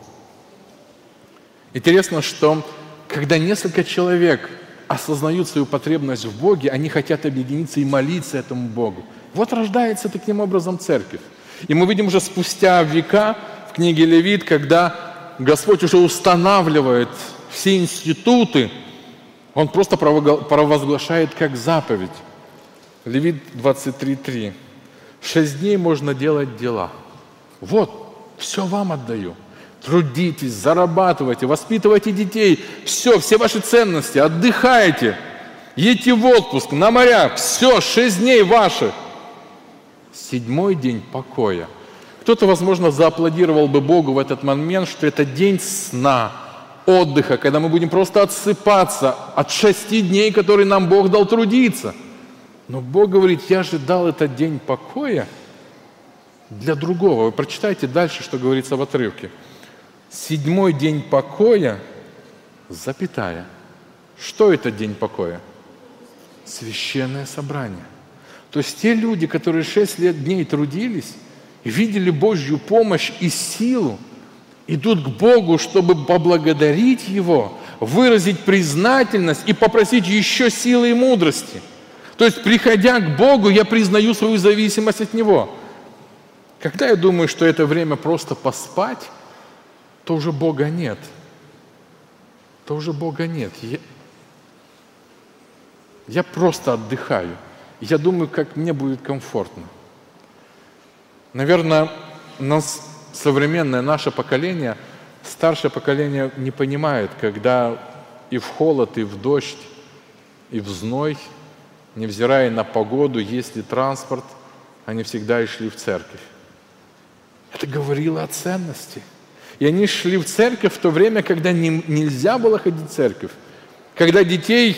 Интересно, что когда несколько человек осознают свою потребность в Боге, они хотят объединиться и молиться этому Богу. Вот рождается таким образом церковь. И мы видим уже спустя века в книге Левит, когда Господь уже устанавливает все институты, Он просто провозглашает как заповедь. Левит 23.3. Шесть дней можно делать дела. Вот, все вам отдаю – Трудитесь, зарабатывайте, воспитывайте детей. Все, все ваши ценности, отдыхайте. Едьте в отпуск, на моря. Все, шесть дней ваши. Седьмой день покоя. Кто-то, возможно, зааплодировал бы Богу в этот момент, что это день сна, отдыха, когда мы будем просто отсыпаться от шести дней, которые нам Бог дал трудиться. Но Бог говорит, я же дал этот день покоя для другого. Вы прочитайте дальше, что говорится в отрывке седьмой день покоя, запятая. Что это день покоя? Священное собрание. То есть те люди, которые шесть лет дней трудились видели Божью помощь и силу, идут к Богу, чтобы поблагодарить Его, выразить признательность и попросить еще силы и мудрости. То есть, приходя к Богу, я признаю свою зависимость от Него. Когда я думаю, что это время просто поспать, то уже Бога нет. То уже Бога нет. Я, я просто отдыхаю. Я думаю, как мне будет комфортно. Наверное, нас, современное наше поколение, старшее поколение не понимает, когда и в холод, и в дождь, и в зной, невзирая на погоду, есть ли транспорт, они всегда и шли в церковь. Это говорило о ценности – и они шли в церковь в то время, когда не, нельзя было ходить в церковь. Когда детей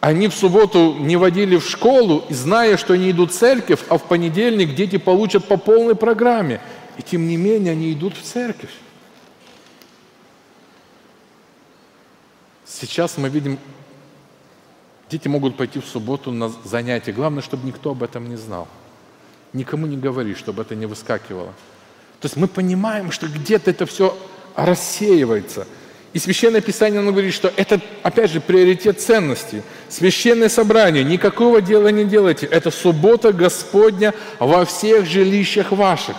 они в субботу не водили в школу, зная, что они идут в церковь, а в понедельник дети получат по полной программе. И тем не менее они идут в церковь. Сейчас мы видим, дети могут пойти в субботу на занятия. Главное, чтобы никто об этом не знал. Никому не говори, чтобы это не выскакивало. То есть мы понимаем, что где-то это все рассеивается. И Священное Писание оно говорит, что это, опять же, приоритет ценности. Священное собрание, никакого дела не делайте. Это суббота Господня во всех жилищах ваших.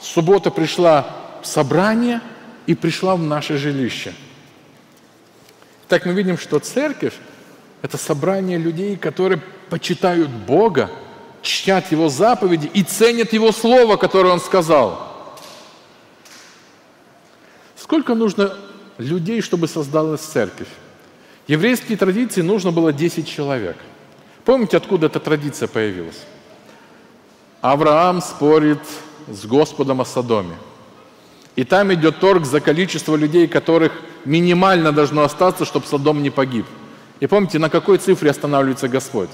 Суббота пришла в собрание и пришла в наше жилище. Так мы видим, что церковь – это собрание людей, которые почитают Бога, чтят Его заповеди и ценят Его Слово, которое Он сказал – Сколько нужно людей, чтобы создалась церковь? Еврейские традиции нужно было 10 человек. Помните, откуда эта традиция появилась? Авраам спорит с Господом о Содоме. И там идет торг за количество людей, которых минимально должно остаться, чтобы Содом не погиб. И помните, на какой цифре останавливается Господь?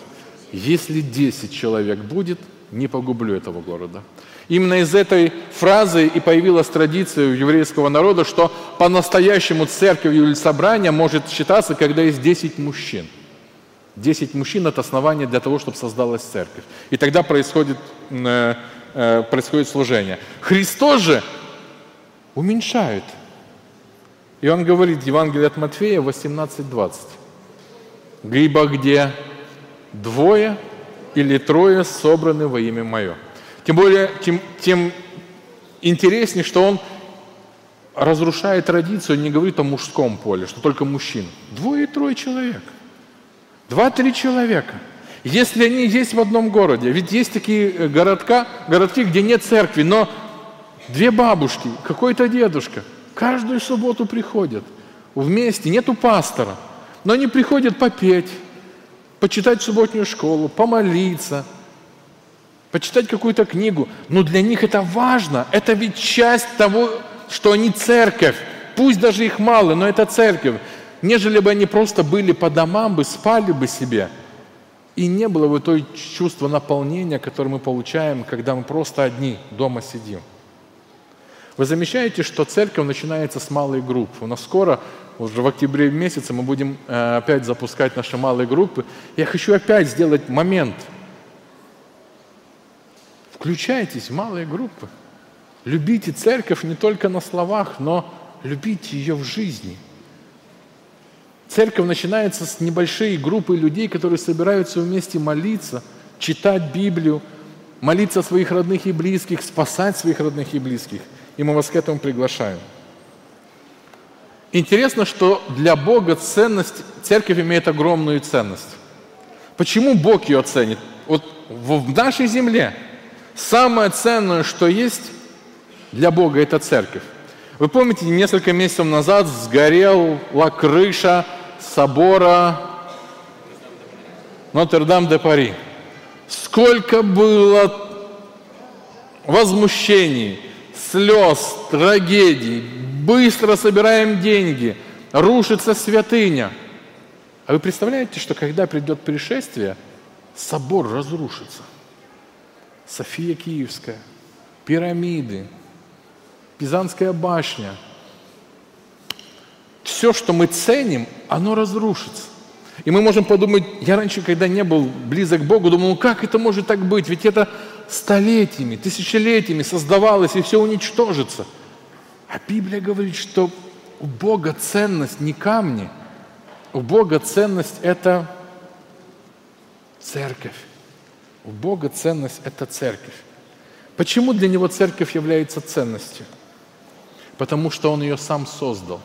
Если 10 человек будет, не погублю этого города. Именно из этой фразы и появилась традиция у еврейского народа, что по-настоящему церковью или собрание может считаться, когда есть 10 мужчин. 10 мужчин – это основание для того, чтобы создалась церковь. И тогда происходит, э, э, происходит служение. Христос же уменьшает. И он говорит, Евангелие от Матфея 18.20. «Либо где двое или трое собраны во имя Мое». Тем более, тем, тем интереснее, что он разрушает традицию, не говорит о мужском поле, что только мужчин. Двое и трое человек. Два-три человека. Если они есть в одном городе, ведь есть такие э, городка, городки, где нет церкви, но две бабушки, какой-то дедушка, каждую субботу приходят вместе, нету пастора, но они приходят попеть, почитать субботнюю школу, помолиться, почитать какую-то книгу. Но для них это важно, это ведь часть того, что они церковь. Пусть даже их мало, но это церковь нежели бы они просто были по домам, бы спали бы себе, и не было бы той чувства наполнения, которое мы получаем, когда мы просто одни дома сидим. Вы замечаете, что церковь начинается с малой группы. У нас скоро, уже в октябре месяце, мы будем э, опять запускать наши малые группы. Я хочу опять сделать момент. Включайтесь в малые группы. Любите церковь не только на словах, но любите ее в жизни – Церковь начинается с небольшой группы людей, которые собираются вместе молиться, читать Библию, молиться о своих родных и близких, спасать своих родных и близких. И мы вас к этому приглашаем. Интересно, что для Бога ценность, церковь имеет огромную ценность. Почему Бог ее ценит? Вот в нашей земле самое ценное, что есть для Бога, это церковь. Вы помните, несколько месяцев назад сгорела крыша собора Нотр-Дам-де-Пари. Сколько было возмущений, слез, трагедий. Быстро собираем деньги, рушится святыня. А вы представляете, что когда придет пришествие, собор разрушится. София Киевская, пирамиды, Пизанская башня. Все, что мы ценим, оно разрушится. И мы можем подумать, я раньше, когда не был близок к Богу, думал, ну как это может так быть? Ведь это столетиями, тысячелетиями создавалось, и все уничтожится. А Библия говорит, что у Бога ценность не камни, у Бога ценность – это церковь. У Бога ценность – это церковь. Почему для Него церковь является ценностью? потому что Он ее сам создал.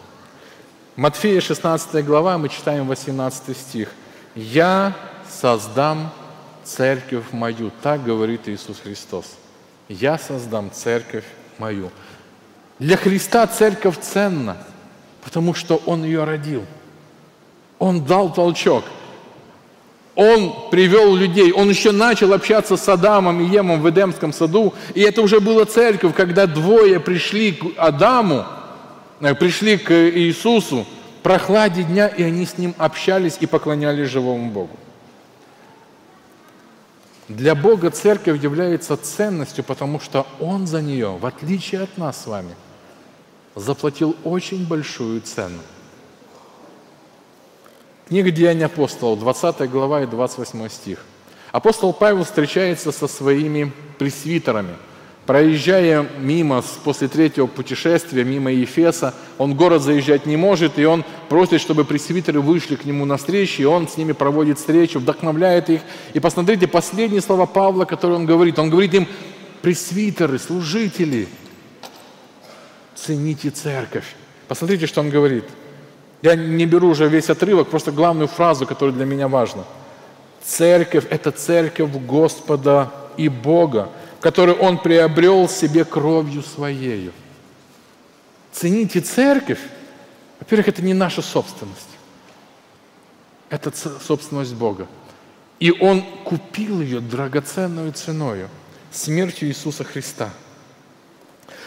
Матфея 16 глава, мы читаем 18 стих. «Я создам церковь мою», так говорит Иисус Христос. «Я создам церковь мою». Для Христа церковь ценна, потому что Он ее родил. Он дал толчок – он привел людей, он еще начал общаться с Адамом и Емом в Эдемском саду, и это уже была церковь, когда двое пришли к Адаму, э, пришли к Иисусу, прохладе дня, и они с ним общались и поклонялись живому Богу. Для Бога церковь является ценностью, потому что Он за нее, в отличие от нас с вами, заплатил очень большую цену. Книга Деяний апостолов, 20 глава и 28 стих. Апостол Павел встречается со своими пресвитерами. Проезжая мимо, после третьего путешествия, мимо Ефеса, он в город заезжать не может, и он просит, чтобы пресвитеры вышли к нему на встречу, и он с ними проводит встречу, вдохновляет их. И посмотрите, последние слова Павла, которые он говорит. Он говорит им, пресвитеры, служители, цените церковь. Посмотрите, что он говорит – я не беру уже весь отрывок, просто главную фразу, которая для меня важна. Церковь – это церковь Господа и Бога, которую Он приобрел себе кровью Своею. Цените церковь. Во-первых, это не наша собственность. Это собственность Бога. И Он купил ее драгоценную ценою, смертью Иисуса Христа.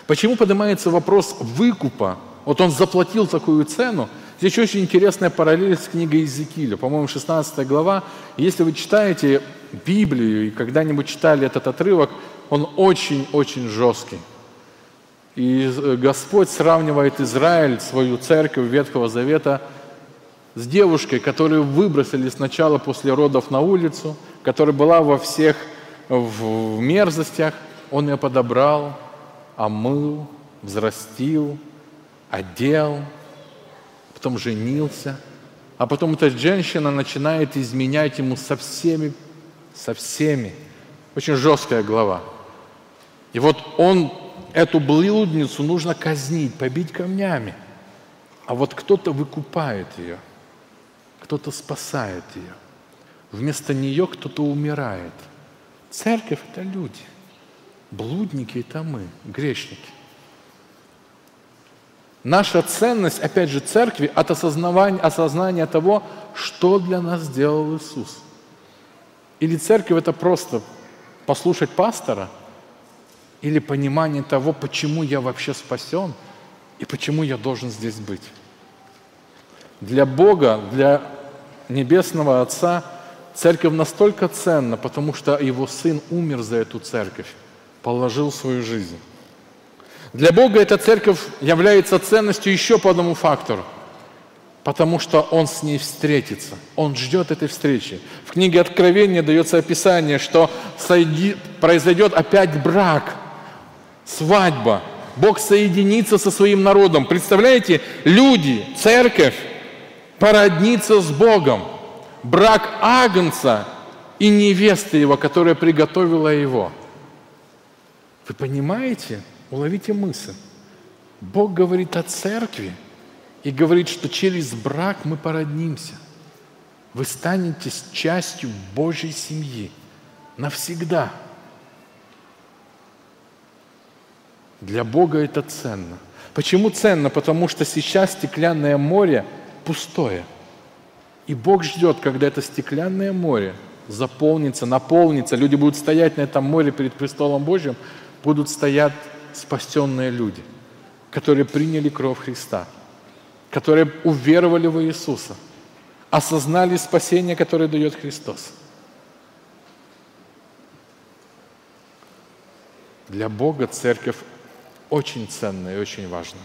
Почему поднимается вопрос выкупа? Вот Он заплатил такую цену – Здесь очень интересная параллель с книгой Иезекииля, по-моему, 16 глава. Если вы читаете Библию и когда-нибудь читали этот отрывок, он очень-очень жесткий. И Господь сравнивает Израиль, свою церковь Ветхого Завета, с девушкой, которую выбросили сначала после родов на улицу, которая была во всех в мерзостях, он ее подобрал, омыл, взрастил, одел, потом женился, а потом эта женщина начинает изменять ему со всеми, со всеми. Очень жесткая глава. И вот он, эту блудницу нужно казнить, побить камнями. А вот кто-то выкупает ее, кто-то спасает ее. Вместо нее кто-то умирает. Церковь – это люди. Блудники – это мы, грешники. Наша ценность, опять же, церкви от осознавания, осознания того, что для нас сделал Иисус. Или церковь – это просто послушать пастора, или понимание того, почему я вообще спасен и почему я должен здесь быть. Для Бога, для Небесного Отца церковь настолько ценна, потому что Его Сын умер за эту церковь, положил свою жизнь. Для Бога эта церковь является ценностью еще по одному фактору. Потому что Он с ней встретится. Он ждет этой встречи. В книге Откровения дается описание, что произойдет опять брак, свадьба. Бог соединится со своим народом. Представляете, люди, церковь породнится с Богом. Брак Агнца и невесты его, которая приготовила его. Вы понимаете? Уловите мысль. Бог говорит о церкви и говорит, что через брак мы породнимся. Вы станете частью Божьей семьи навсегда. Для Бога это ценно. Почему ценно? Потому что сейчас стеклянное море пустое. И Бог ждет, когда это стеклянное море заполнится, наполнится, люди будут стоять на этом море перед престолом Божьим, будут стоять спасенные люди, которые приняли кровь Христа, которые уверовали в Иисуса, осознали спасение, которое дает Христос. Для Бога церковь очень ценная и очень важная.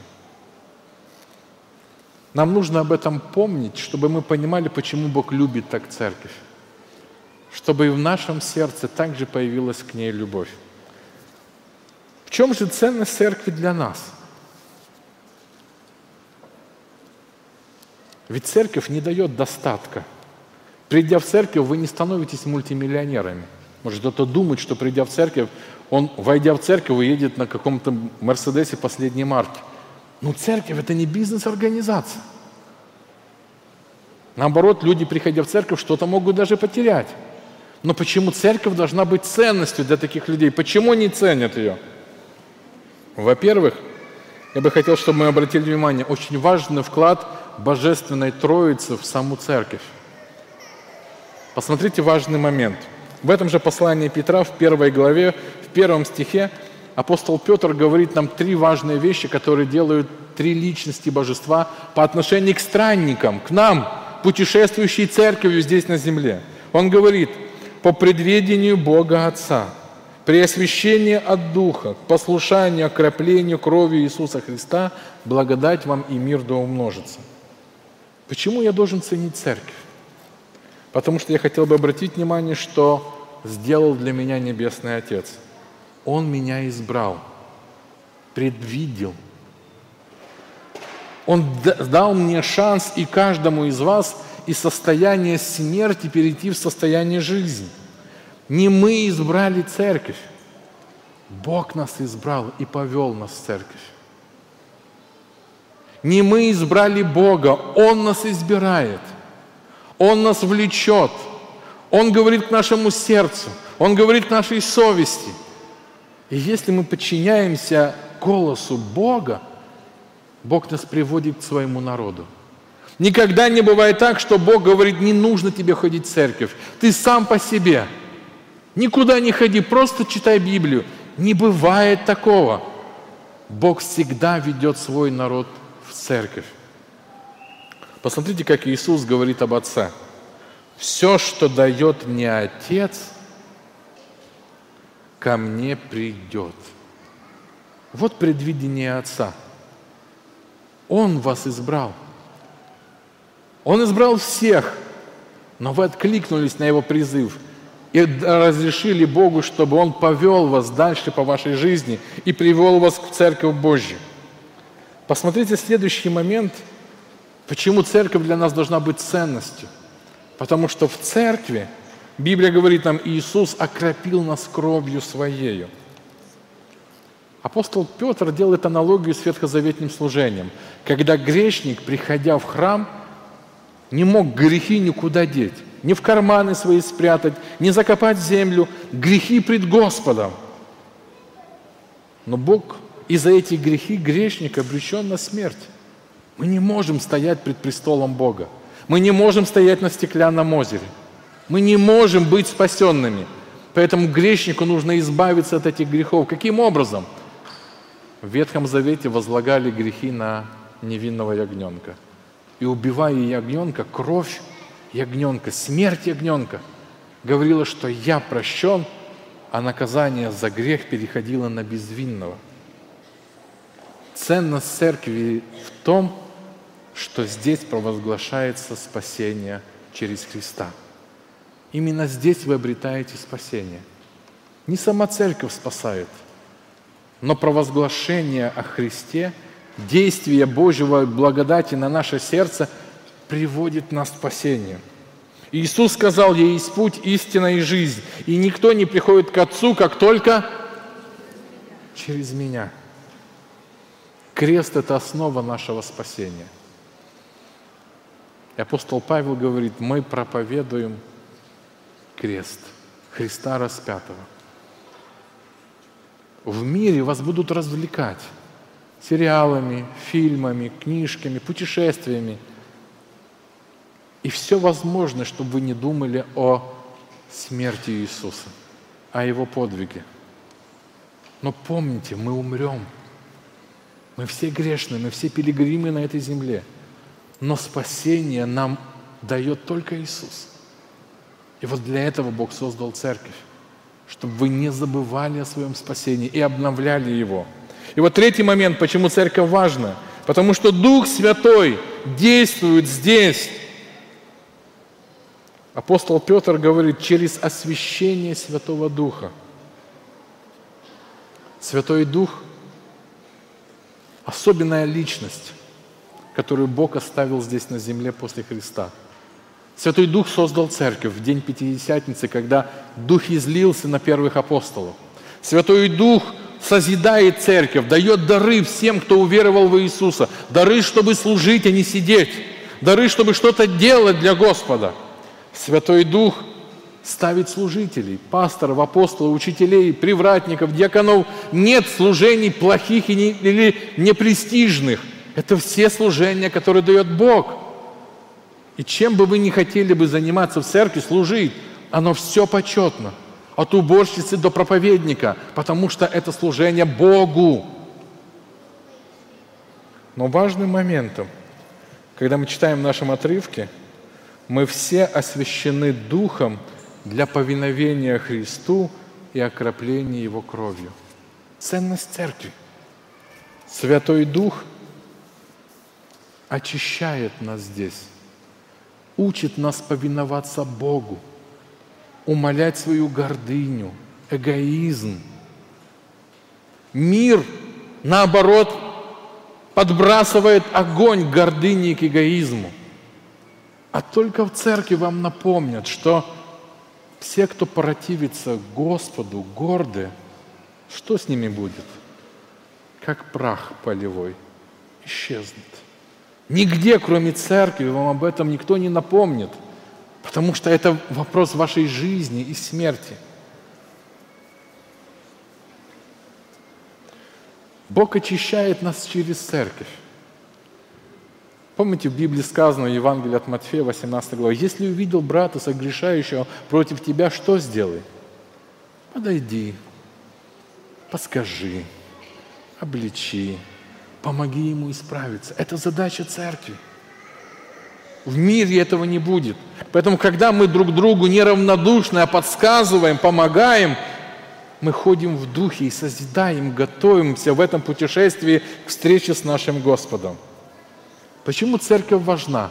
Нам нужно об этом помнить, чтобы мы понимали, почему Бог любит так церковь. Чтобы и в нашем сердце также появилась к ней любовь. В чем же ценность церкви для нас? Ведь церковь не дает достатка. Придя в церковь, вы не становитесь мультимиллионерами. Может, кто-то думает, что придя в церковь, он, войдя в церковь, уедет на каком-то Мерседесе последней марки. Но церковь – это не бизнес-организация. Наоборот, люди, приходя в церковь, что-то могут даже потерять. Но почему церковь должна быть ценностью для таких людей? Почему они ценят ее? Во-первых, я бы хотел, чтобы мы обратили внимание, очень важный вклад Божественной Троицы в саму церковь. Посмотрите важный момент. В этом же послании Петра, в первой главе, в первом стихе, апостол Петр говорит нам три важные вещи, которые делают три личности божества по отношению к странникам, к нам, путешествующей церковью здесь на земле. Он говорит, по предведению Бога Отца – при освящении от Духа, к послушанию, окроплению кровью Иисуса Христа, благодать вам и мир да умножится. Почему я должен ценить церковь? Потому что я хотел бы обратить внимание, что сделал для меня Небесный Отец. Он меня избрал, предвидел. Он дал мне шанс и каждому из вас из состояния смерти перейти в состояние жизни. Не мы избрали церковь. Бог нас избрал и повел нас в церковь. Не мы избрали Бога, Он нас избирает. Он нас влечет. Он говорит к нашему сердцу. Он говорит к нашей совести. И если мы подчиняемся голосу Бога, Бог нас приводит к своему народу. Никогда не бывает так, что Бог говорит, не нужно тебе ходить в церковь. Ты сам по себе – Никуда не ходи, просто читай Библию. Не бывает такого. Бог всегда ведет свой народ в церковь. Посмотрите, как Иисус говорит об Отце. Все, что дает мне Отец, ко мне придет. Вот предвидение Отца. Он вас избрал. Он избрал всех, но вы откликнулись на его призыв и разрешили Богу, чтобы Он повел вас дальше по вашей жизни и привел вас в Церковь Божью. Посмотрите следующий момент, почему Церковь для нас должна быть ценностью. Потому что в Церкви, Библия говорит нам, Иисус окропил нас кровью Своею. Апостол Петр делает аналогию с ветхозаветным служением, когда грешник, приходя в храм, не мог грехи никуда деть, ни в карманы свои спрятать, не закопать землю, грехи пред Господом. Но Бог и за эти грехи грешник обречен на смерть. Мы не можем стоять пред престолом Бога. Мы не можем стоять на стеклянном озере. Мы не можем быть спасенными. Поэтому грешнику нужно избавиться от этих грехов. Каким образом? В Ветхом Завете возлагали грехи на невинного ягненка – и убивая ягненка, кровь ягненка, смерть ягненка, говорила, что я прощен, а наказание за грех переходило на безвинного. Ценность церкви в том, что здесь провозглашается спасение через Христа. Именно здесь вы обретаете спасение. Не сама церковь спасает, но провозглашение о Христе – действие Божьего благодати на наше сердце приводит нас к спасению. Иисус сказал, «Я есть путь, истина и жизнь, и никто не приходит к Отцу, как только через Меня». Крест – это основа нашего спасения. И апостол Павел говорит, мы проповедуем крест Христа распятого. В мире вас будут развлекать сериалами, фильмами, книжками, путешествиями. И все возможно, чтобы вы не думали о смерти Иисуса, о Его подвиге. Но помните, мы умрем. Мы все грешны, мы все пилигримы на этой земле. Но спасение нам дает только Иисус. И вот для этого Бог создал церковь, чтобы вы не забывали о своем спасении и обновляли его – и вот третий момент, почему церковь важна. Потому что Дух Святой действует здесь. Апостол Петр говорит, через освящение Святого Духа. Святой Дух – особенная личность, которую Бог оставил здесь на земле после Христа. Святой Дух создал церковь в день Пятидесятницы, когда Дух излился на первых апостолов. Святой Дух – созидает церковь, дает дары всем, кто уверовал в Иисуса. Дары, чтобы служить, а не сидеть. Дары, чтобы что-то делать для Господа. Святой Дух ставит служителей, пасторов, апостолов, учителей, привратников, диаконов. Нет служений плохих или непрестижных. Это все служения, которые дает Бог. И чем бы вы ни хотели бы заниматься в церкви, служить, оно все почетно – от уборщицы до проповедника, потому что это служение Богу. Но важным моментом, когда мы читаем в нашем отрывке, мы все освящены Духом для повиновения Христу и окропления Его кровью. Ценность церкви. Святой Дух очищает нас здесь, учит нас повиноваться Богу – умолять свою гордыню, эгоизм. Мир, наоборот, подбрасывает огонь к гордыне и к эгоизму. А только в церкви вам напомнят, что все, кто противится Господу, горды, что с ними будет? Как прах полевой, исчезнут. Нигде, кроме церкви, вам об этом никто не напомнит – Потому что это вопрос вашей жизни и смерти. Бог очищает нас через церковь. Помните, в Библии сказано, в Евангелии от Матфея, 18 глава, «Если увидел брата, согрешающего против тебя, что сделай? Подойди, подскажи, обличи, помоги ему исправиться». Это задача церкви – в мире этого не будет. Поэтому, когда мы друг другу неравнодушны, а подсказываем, помогаем, мы ходим в духе и созидаем, готовимся в этом путешествии к встрече с нашим Господом. Почему церковь важна?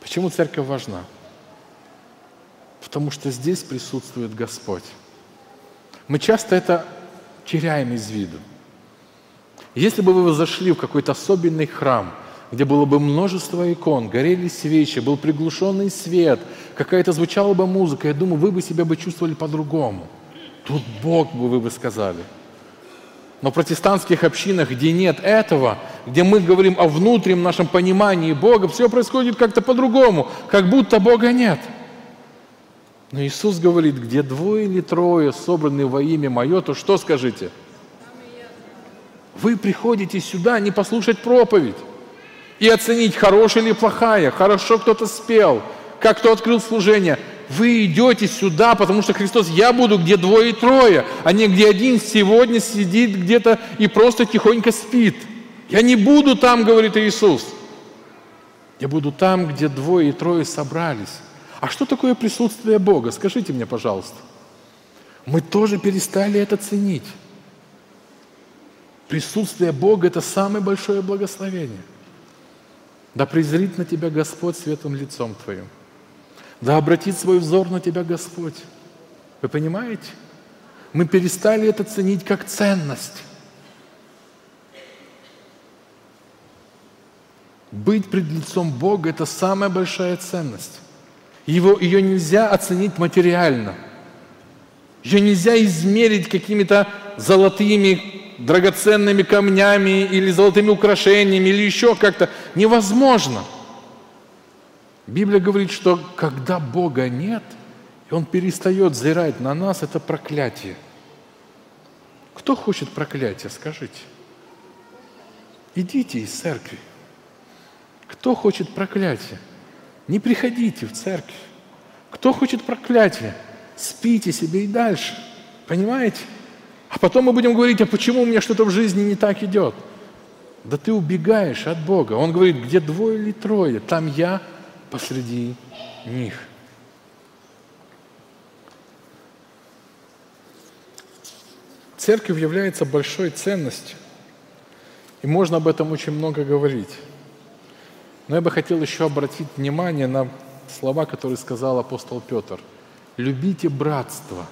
Почему церковь важна? Потому что здесь присутствует Господь. Мы часто это теряем из виду. Если бы вы зашли в какой-то особенный храм, где было бы множество икон, горели свечи, был приглушенный свет, какая-то звучала бы музыка, я думаю, вы бы себя бы чувствовали по-другому. Тут Бог бы вы бы сказали. Но в протестантских общинах, где нет этого, где мы говорим о внутреннем нашем понимании Бога, все происходит как-то по-другому, как будто Бога нет. Но Иисус говорит, где двое или трое собраны во имя Мое, то что скажите? Вы приходите сюда не послушать проповедь и оценить, хорошая или плохая, хорошо кто-то спел, как кто открыл служение. Вы идете сюда, потому что Христос, я буду где двое и трое, а не где один сегодня сидит где-то и просто тихонько спит. Я не буду там, говорит Иисус. Я буду там, где двое и трое собрались. А что такое присутствие Бога? Скажите мне, пожалуйста. Мы тоже перестали это ценить. Присутствие Бога – это самое большое благословение. Да презрит на тебя Господь светлым лицом твоим. Да обратит свой взор на тебя Господь. Вы понимаете? Мы перестали это ценить как ценность. Быть пред лицом Бога – это самая большая ценность. Его, ее нельзя оценить материально. Ее нельзя измерить какими-то золотыми драгоценными камнями или золотыми украшениями или еще как-то. Невозможно. Библия говорит, что когда Бога нет, и Он перестает взирать на нас, это проклятие. Кто хочет проклятия, скажите? Идите из церкви. Кто хочет проклятия? Не приходите в церковь. Кто хочет проклятия? Спите себе и дальше. Понимаете? А потом мы будем говорить, а почему у меня что-то в жизни не так идет? Да ты убегаешь от Бога. Он говорит, где двое или трое, там я посреди них. Церковь является большой ценностью. И можно об этом очень много говорить. Но я бы хотел еще обратить внимание на слова, которые сказал апостол Петр. «Любите братство».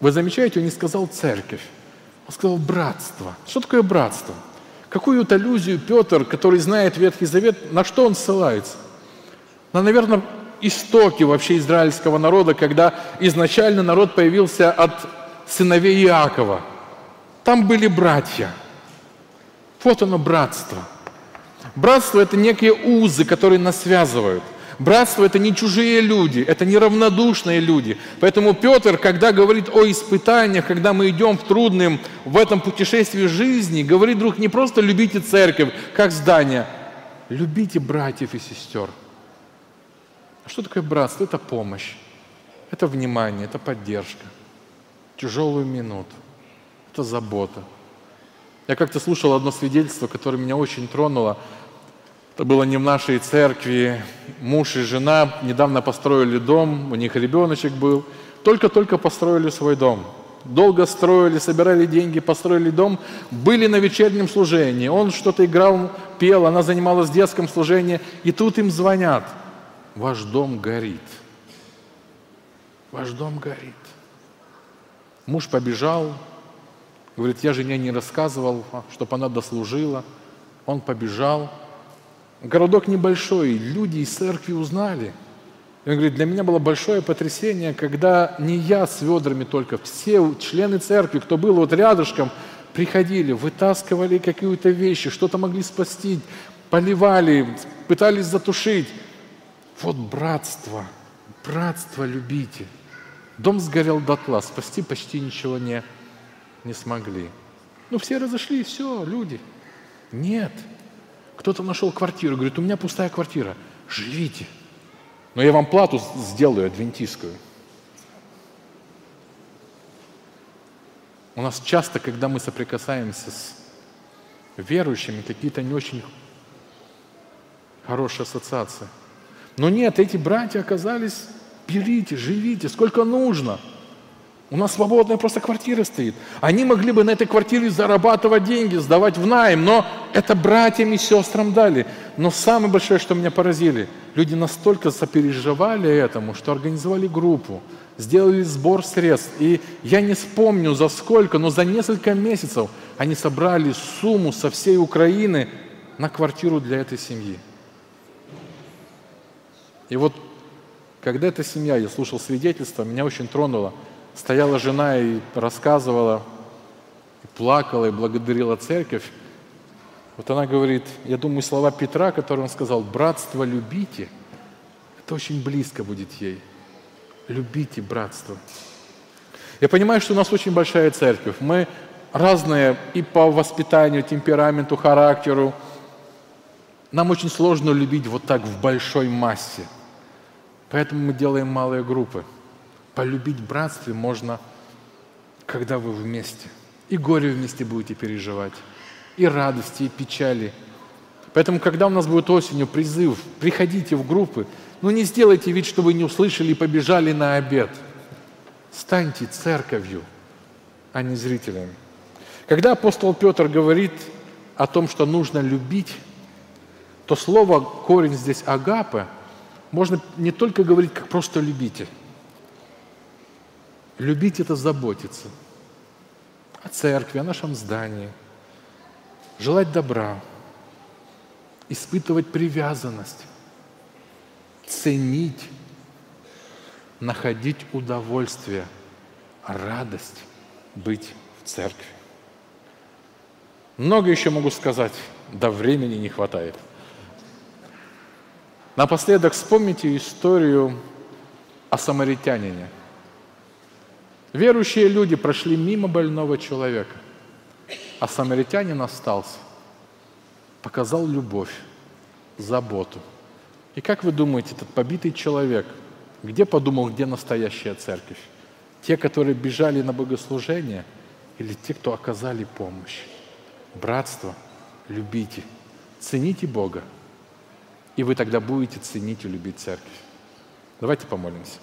Вы замечаете, он не сказал церковь, он сказал братство. Что такое братство? Какую-то аллюзию Петр, который знает Ветхий Завет, на что он ссылается? На, наверное, истоки вообще израильского народа, когда изначально народ появился от сыновей Иакова. Там были братья. Вот оно братство. Братство – это некие узы, которые нас связывают. Братство – это не чужие люди, это не равнодушные люди. Поэтому Петр, когда говорит о испытаниях, когда мы идем в трудном, в этом путешествии жизни, говорит, друг, не просто любите церковь, как здание, любите братьев и сестер. А что такое братство? Это помощь, это внимание, это поддержка, тяжелую минуту, это забота. Я как-то слушал одно свидетельство, которое меня очень тронуло – это было не в нашей церкви. Муж и жена недавно построили дом, у них ребеночек был. Только-только построили свой дом. Долго строили, собирали деньги, построили дом, были на вечернем служении. Он что-то играл, пел, она занималась в детском служении. И тут им звонят. Ваш дом горит. Ваш дом горит. Муж побежал, говорит, я жене не рассказывал, чтобы она дослужила. Он побежал, Городок небольшой, люди из церкви узнали. И он говорит, для меня было большое потрясение, когда не я с ведрами только, все члены церкви, кто был вот рядышком, приходили, вытаскивали какие-то вещи, что-то могли спасти, поливали, пытались затушить. Вот братство, братство любите. Дом сгорел дотла, спасти почти ничего не, не смогли. Ну, все разошлись, все, люди. Нет – кто-то нашел квартиру, говорит, у меня пустая квартира, живите. Но я вам плату сделаю адвентистскую. У нас часто, когда мы соприкасаемся с верующими, какие-то не очень хорошие ассоциации. Но нет, эти братья оказались, берите, живите, сколько нужно – у нас свободная просто квартира стоит. Они могли бы на этой квартире зарабатывать деньги, сдавать в найм, но это братьям и сестрам дали. Но самое большое, что меня поразили, люди настолько сопереживали этому, что организовали группу, сделали сбор средств. И я не вспомню за сколько, но за несколько месяцев они собрали сумму со всей Украины на квартиру для этой семьи. И вот когда эта семья, я слушал свидетельство, меня очень тронуло. Стояла жена и рассказывала, и плакала, и благодарила церковь. Вот она говорит, я думаю, слова Петра, которые он сказал, «Братство любите», это очень близко будет ей. Любите братство. Я понимаю, что у нас очень большая церковь. Мы разные и по воспитанию, темпераменту, характеру. Нам очень сложно любить вот так в большой массе. Поэтому мы делаем малые группы. Полюбить братстве можно, когда вы вместе. И горе вместе будете переживать, и радости, и печали. Поэтому, когда у нас будет осенью призыв, приходите в группы, но не сделайте вид, что вы не услышали и побежали на обед. Станьте церковью, а не зрителями. Когда апостол Петр говорит о том, что нужно любить, то слово, корень здесь агапы, можно не только говорить, как просто любите. Любить – это заботиться о церкви, о нашем здании, желать добра, испытывать привязанность, ценить, находить удовольствие, радость быть в церкви. Много еще могу сказать, да времени не хватает. Напоследок вспомните историю о самаритянине. Верующие люди прошли мимо больного человека, а самаритянин остался, показал любовь, заботу – и как вы думаете, этот побитый человек, где подумал, где настоящая церковь? Те, которые бежали на богослужение, или те, кто оказали помощь? Братство, любите, цените Бога, и вы тогда будете ценить и любить церковь. Давайте помолимся.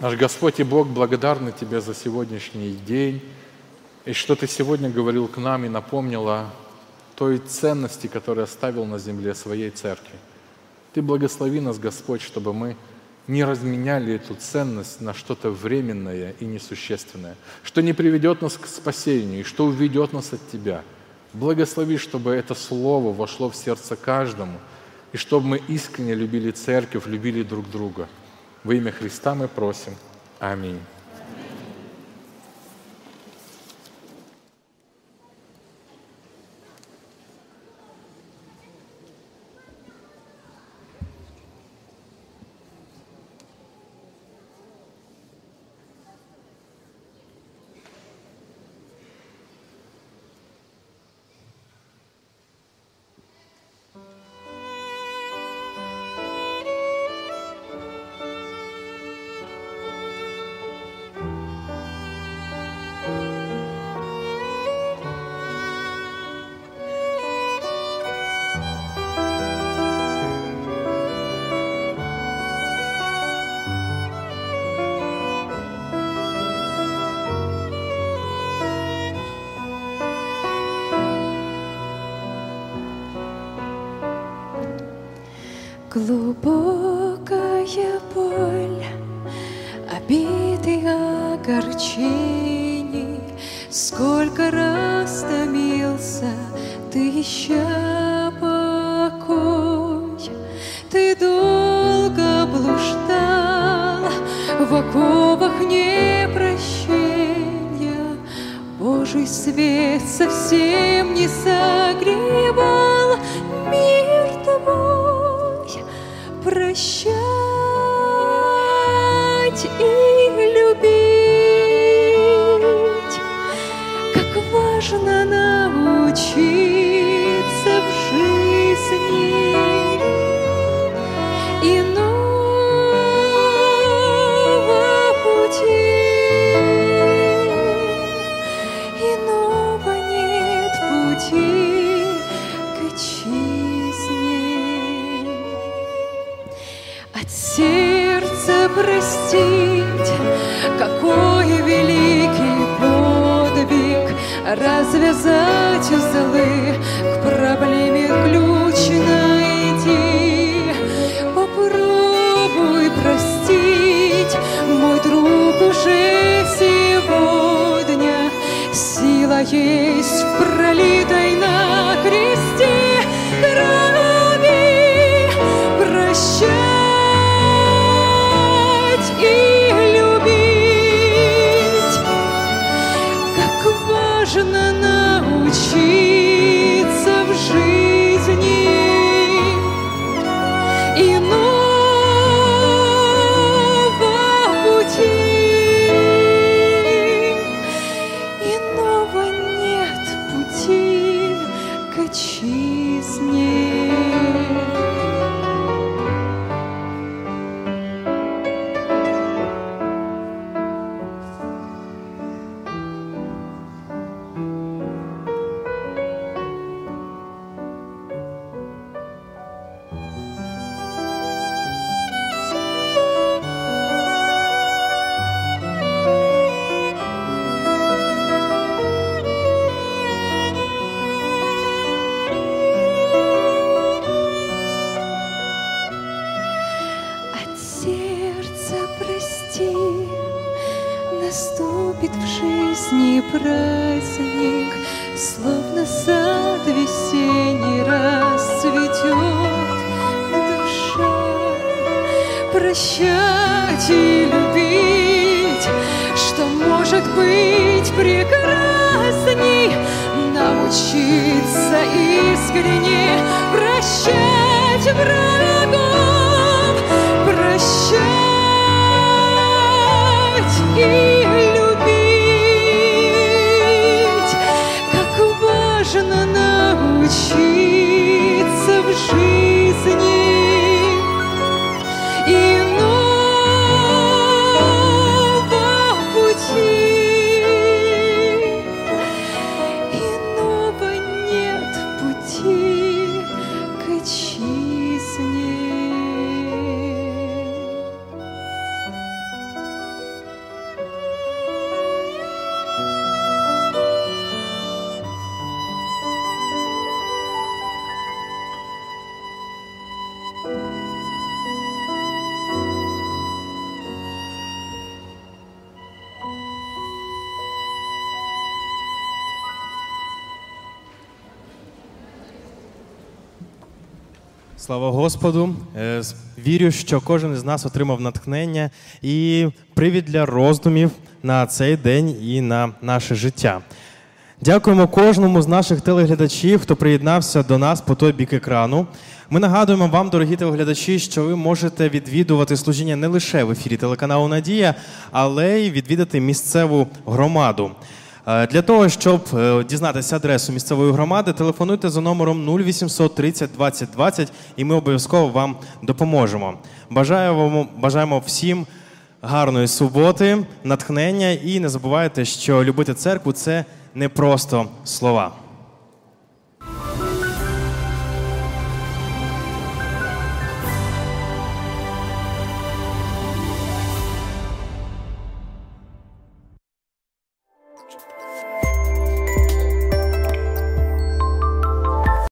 Наш Господь и Бог, благодарны Тебе за сегодняшний день, и что Ты сегодня говорил к нам и напомнил о той ценности, которую оставил на земле своей церкви. Ты благослови нас, Господь, чтобы мы не разменяли эту ценность на что-то временное и несущественное, что не приведет нас к спасению и что уведет нас от Тебя. Благослови, чтобы это Слово вошло в сердце каждому, и чтобы мы искренне любили церковь, любили друг друга. Во имя Христа мы просим. Аминь. Глубокая боль, обиды огорчений, Сколько раз томился ты ища покой, Ты долго блуждал в оковах непрощения, Божий свет совсем не согревал прощать и любить, как важно научиться в жизни простить, какой великий подвиг развязать узлы, к проблеме ключ найти. Попробуй простить, мой друг уже сегодня. Сила есть в пролитой на Прощать и любить, что может быть прекрасней, научиться искренне прощать врагов, прощать и Господу! Е, Вірю, що кожен із нас отримав натхнення і привід для роздумів на цей день і на наше життя. Дякуємо кожному з наших телеглядачів, хто приєднався до нас по той бік екрану. Ми нагадуємо вам, дорогі телеглядачі, що ви можете відвідувати служіння не лише в ефірі телеканалу Надія, але й відвідати місцеву громаду. Е, Для того, щоб е, дізнатися адресу місцевої громади, телефонуйте за номером 0800 30 20 20 і ми обов'язково вам допоможемо. Бажаємо, бажаємо всім гарної суботи, натхнення і не забувайте, що любити церкву це не просто слова.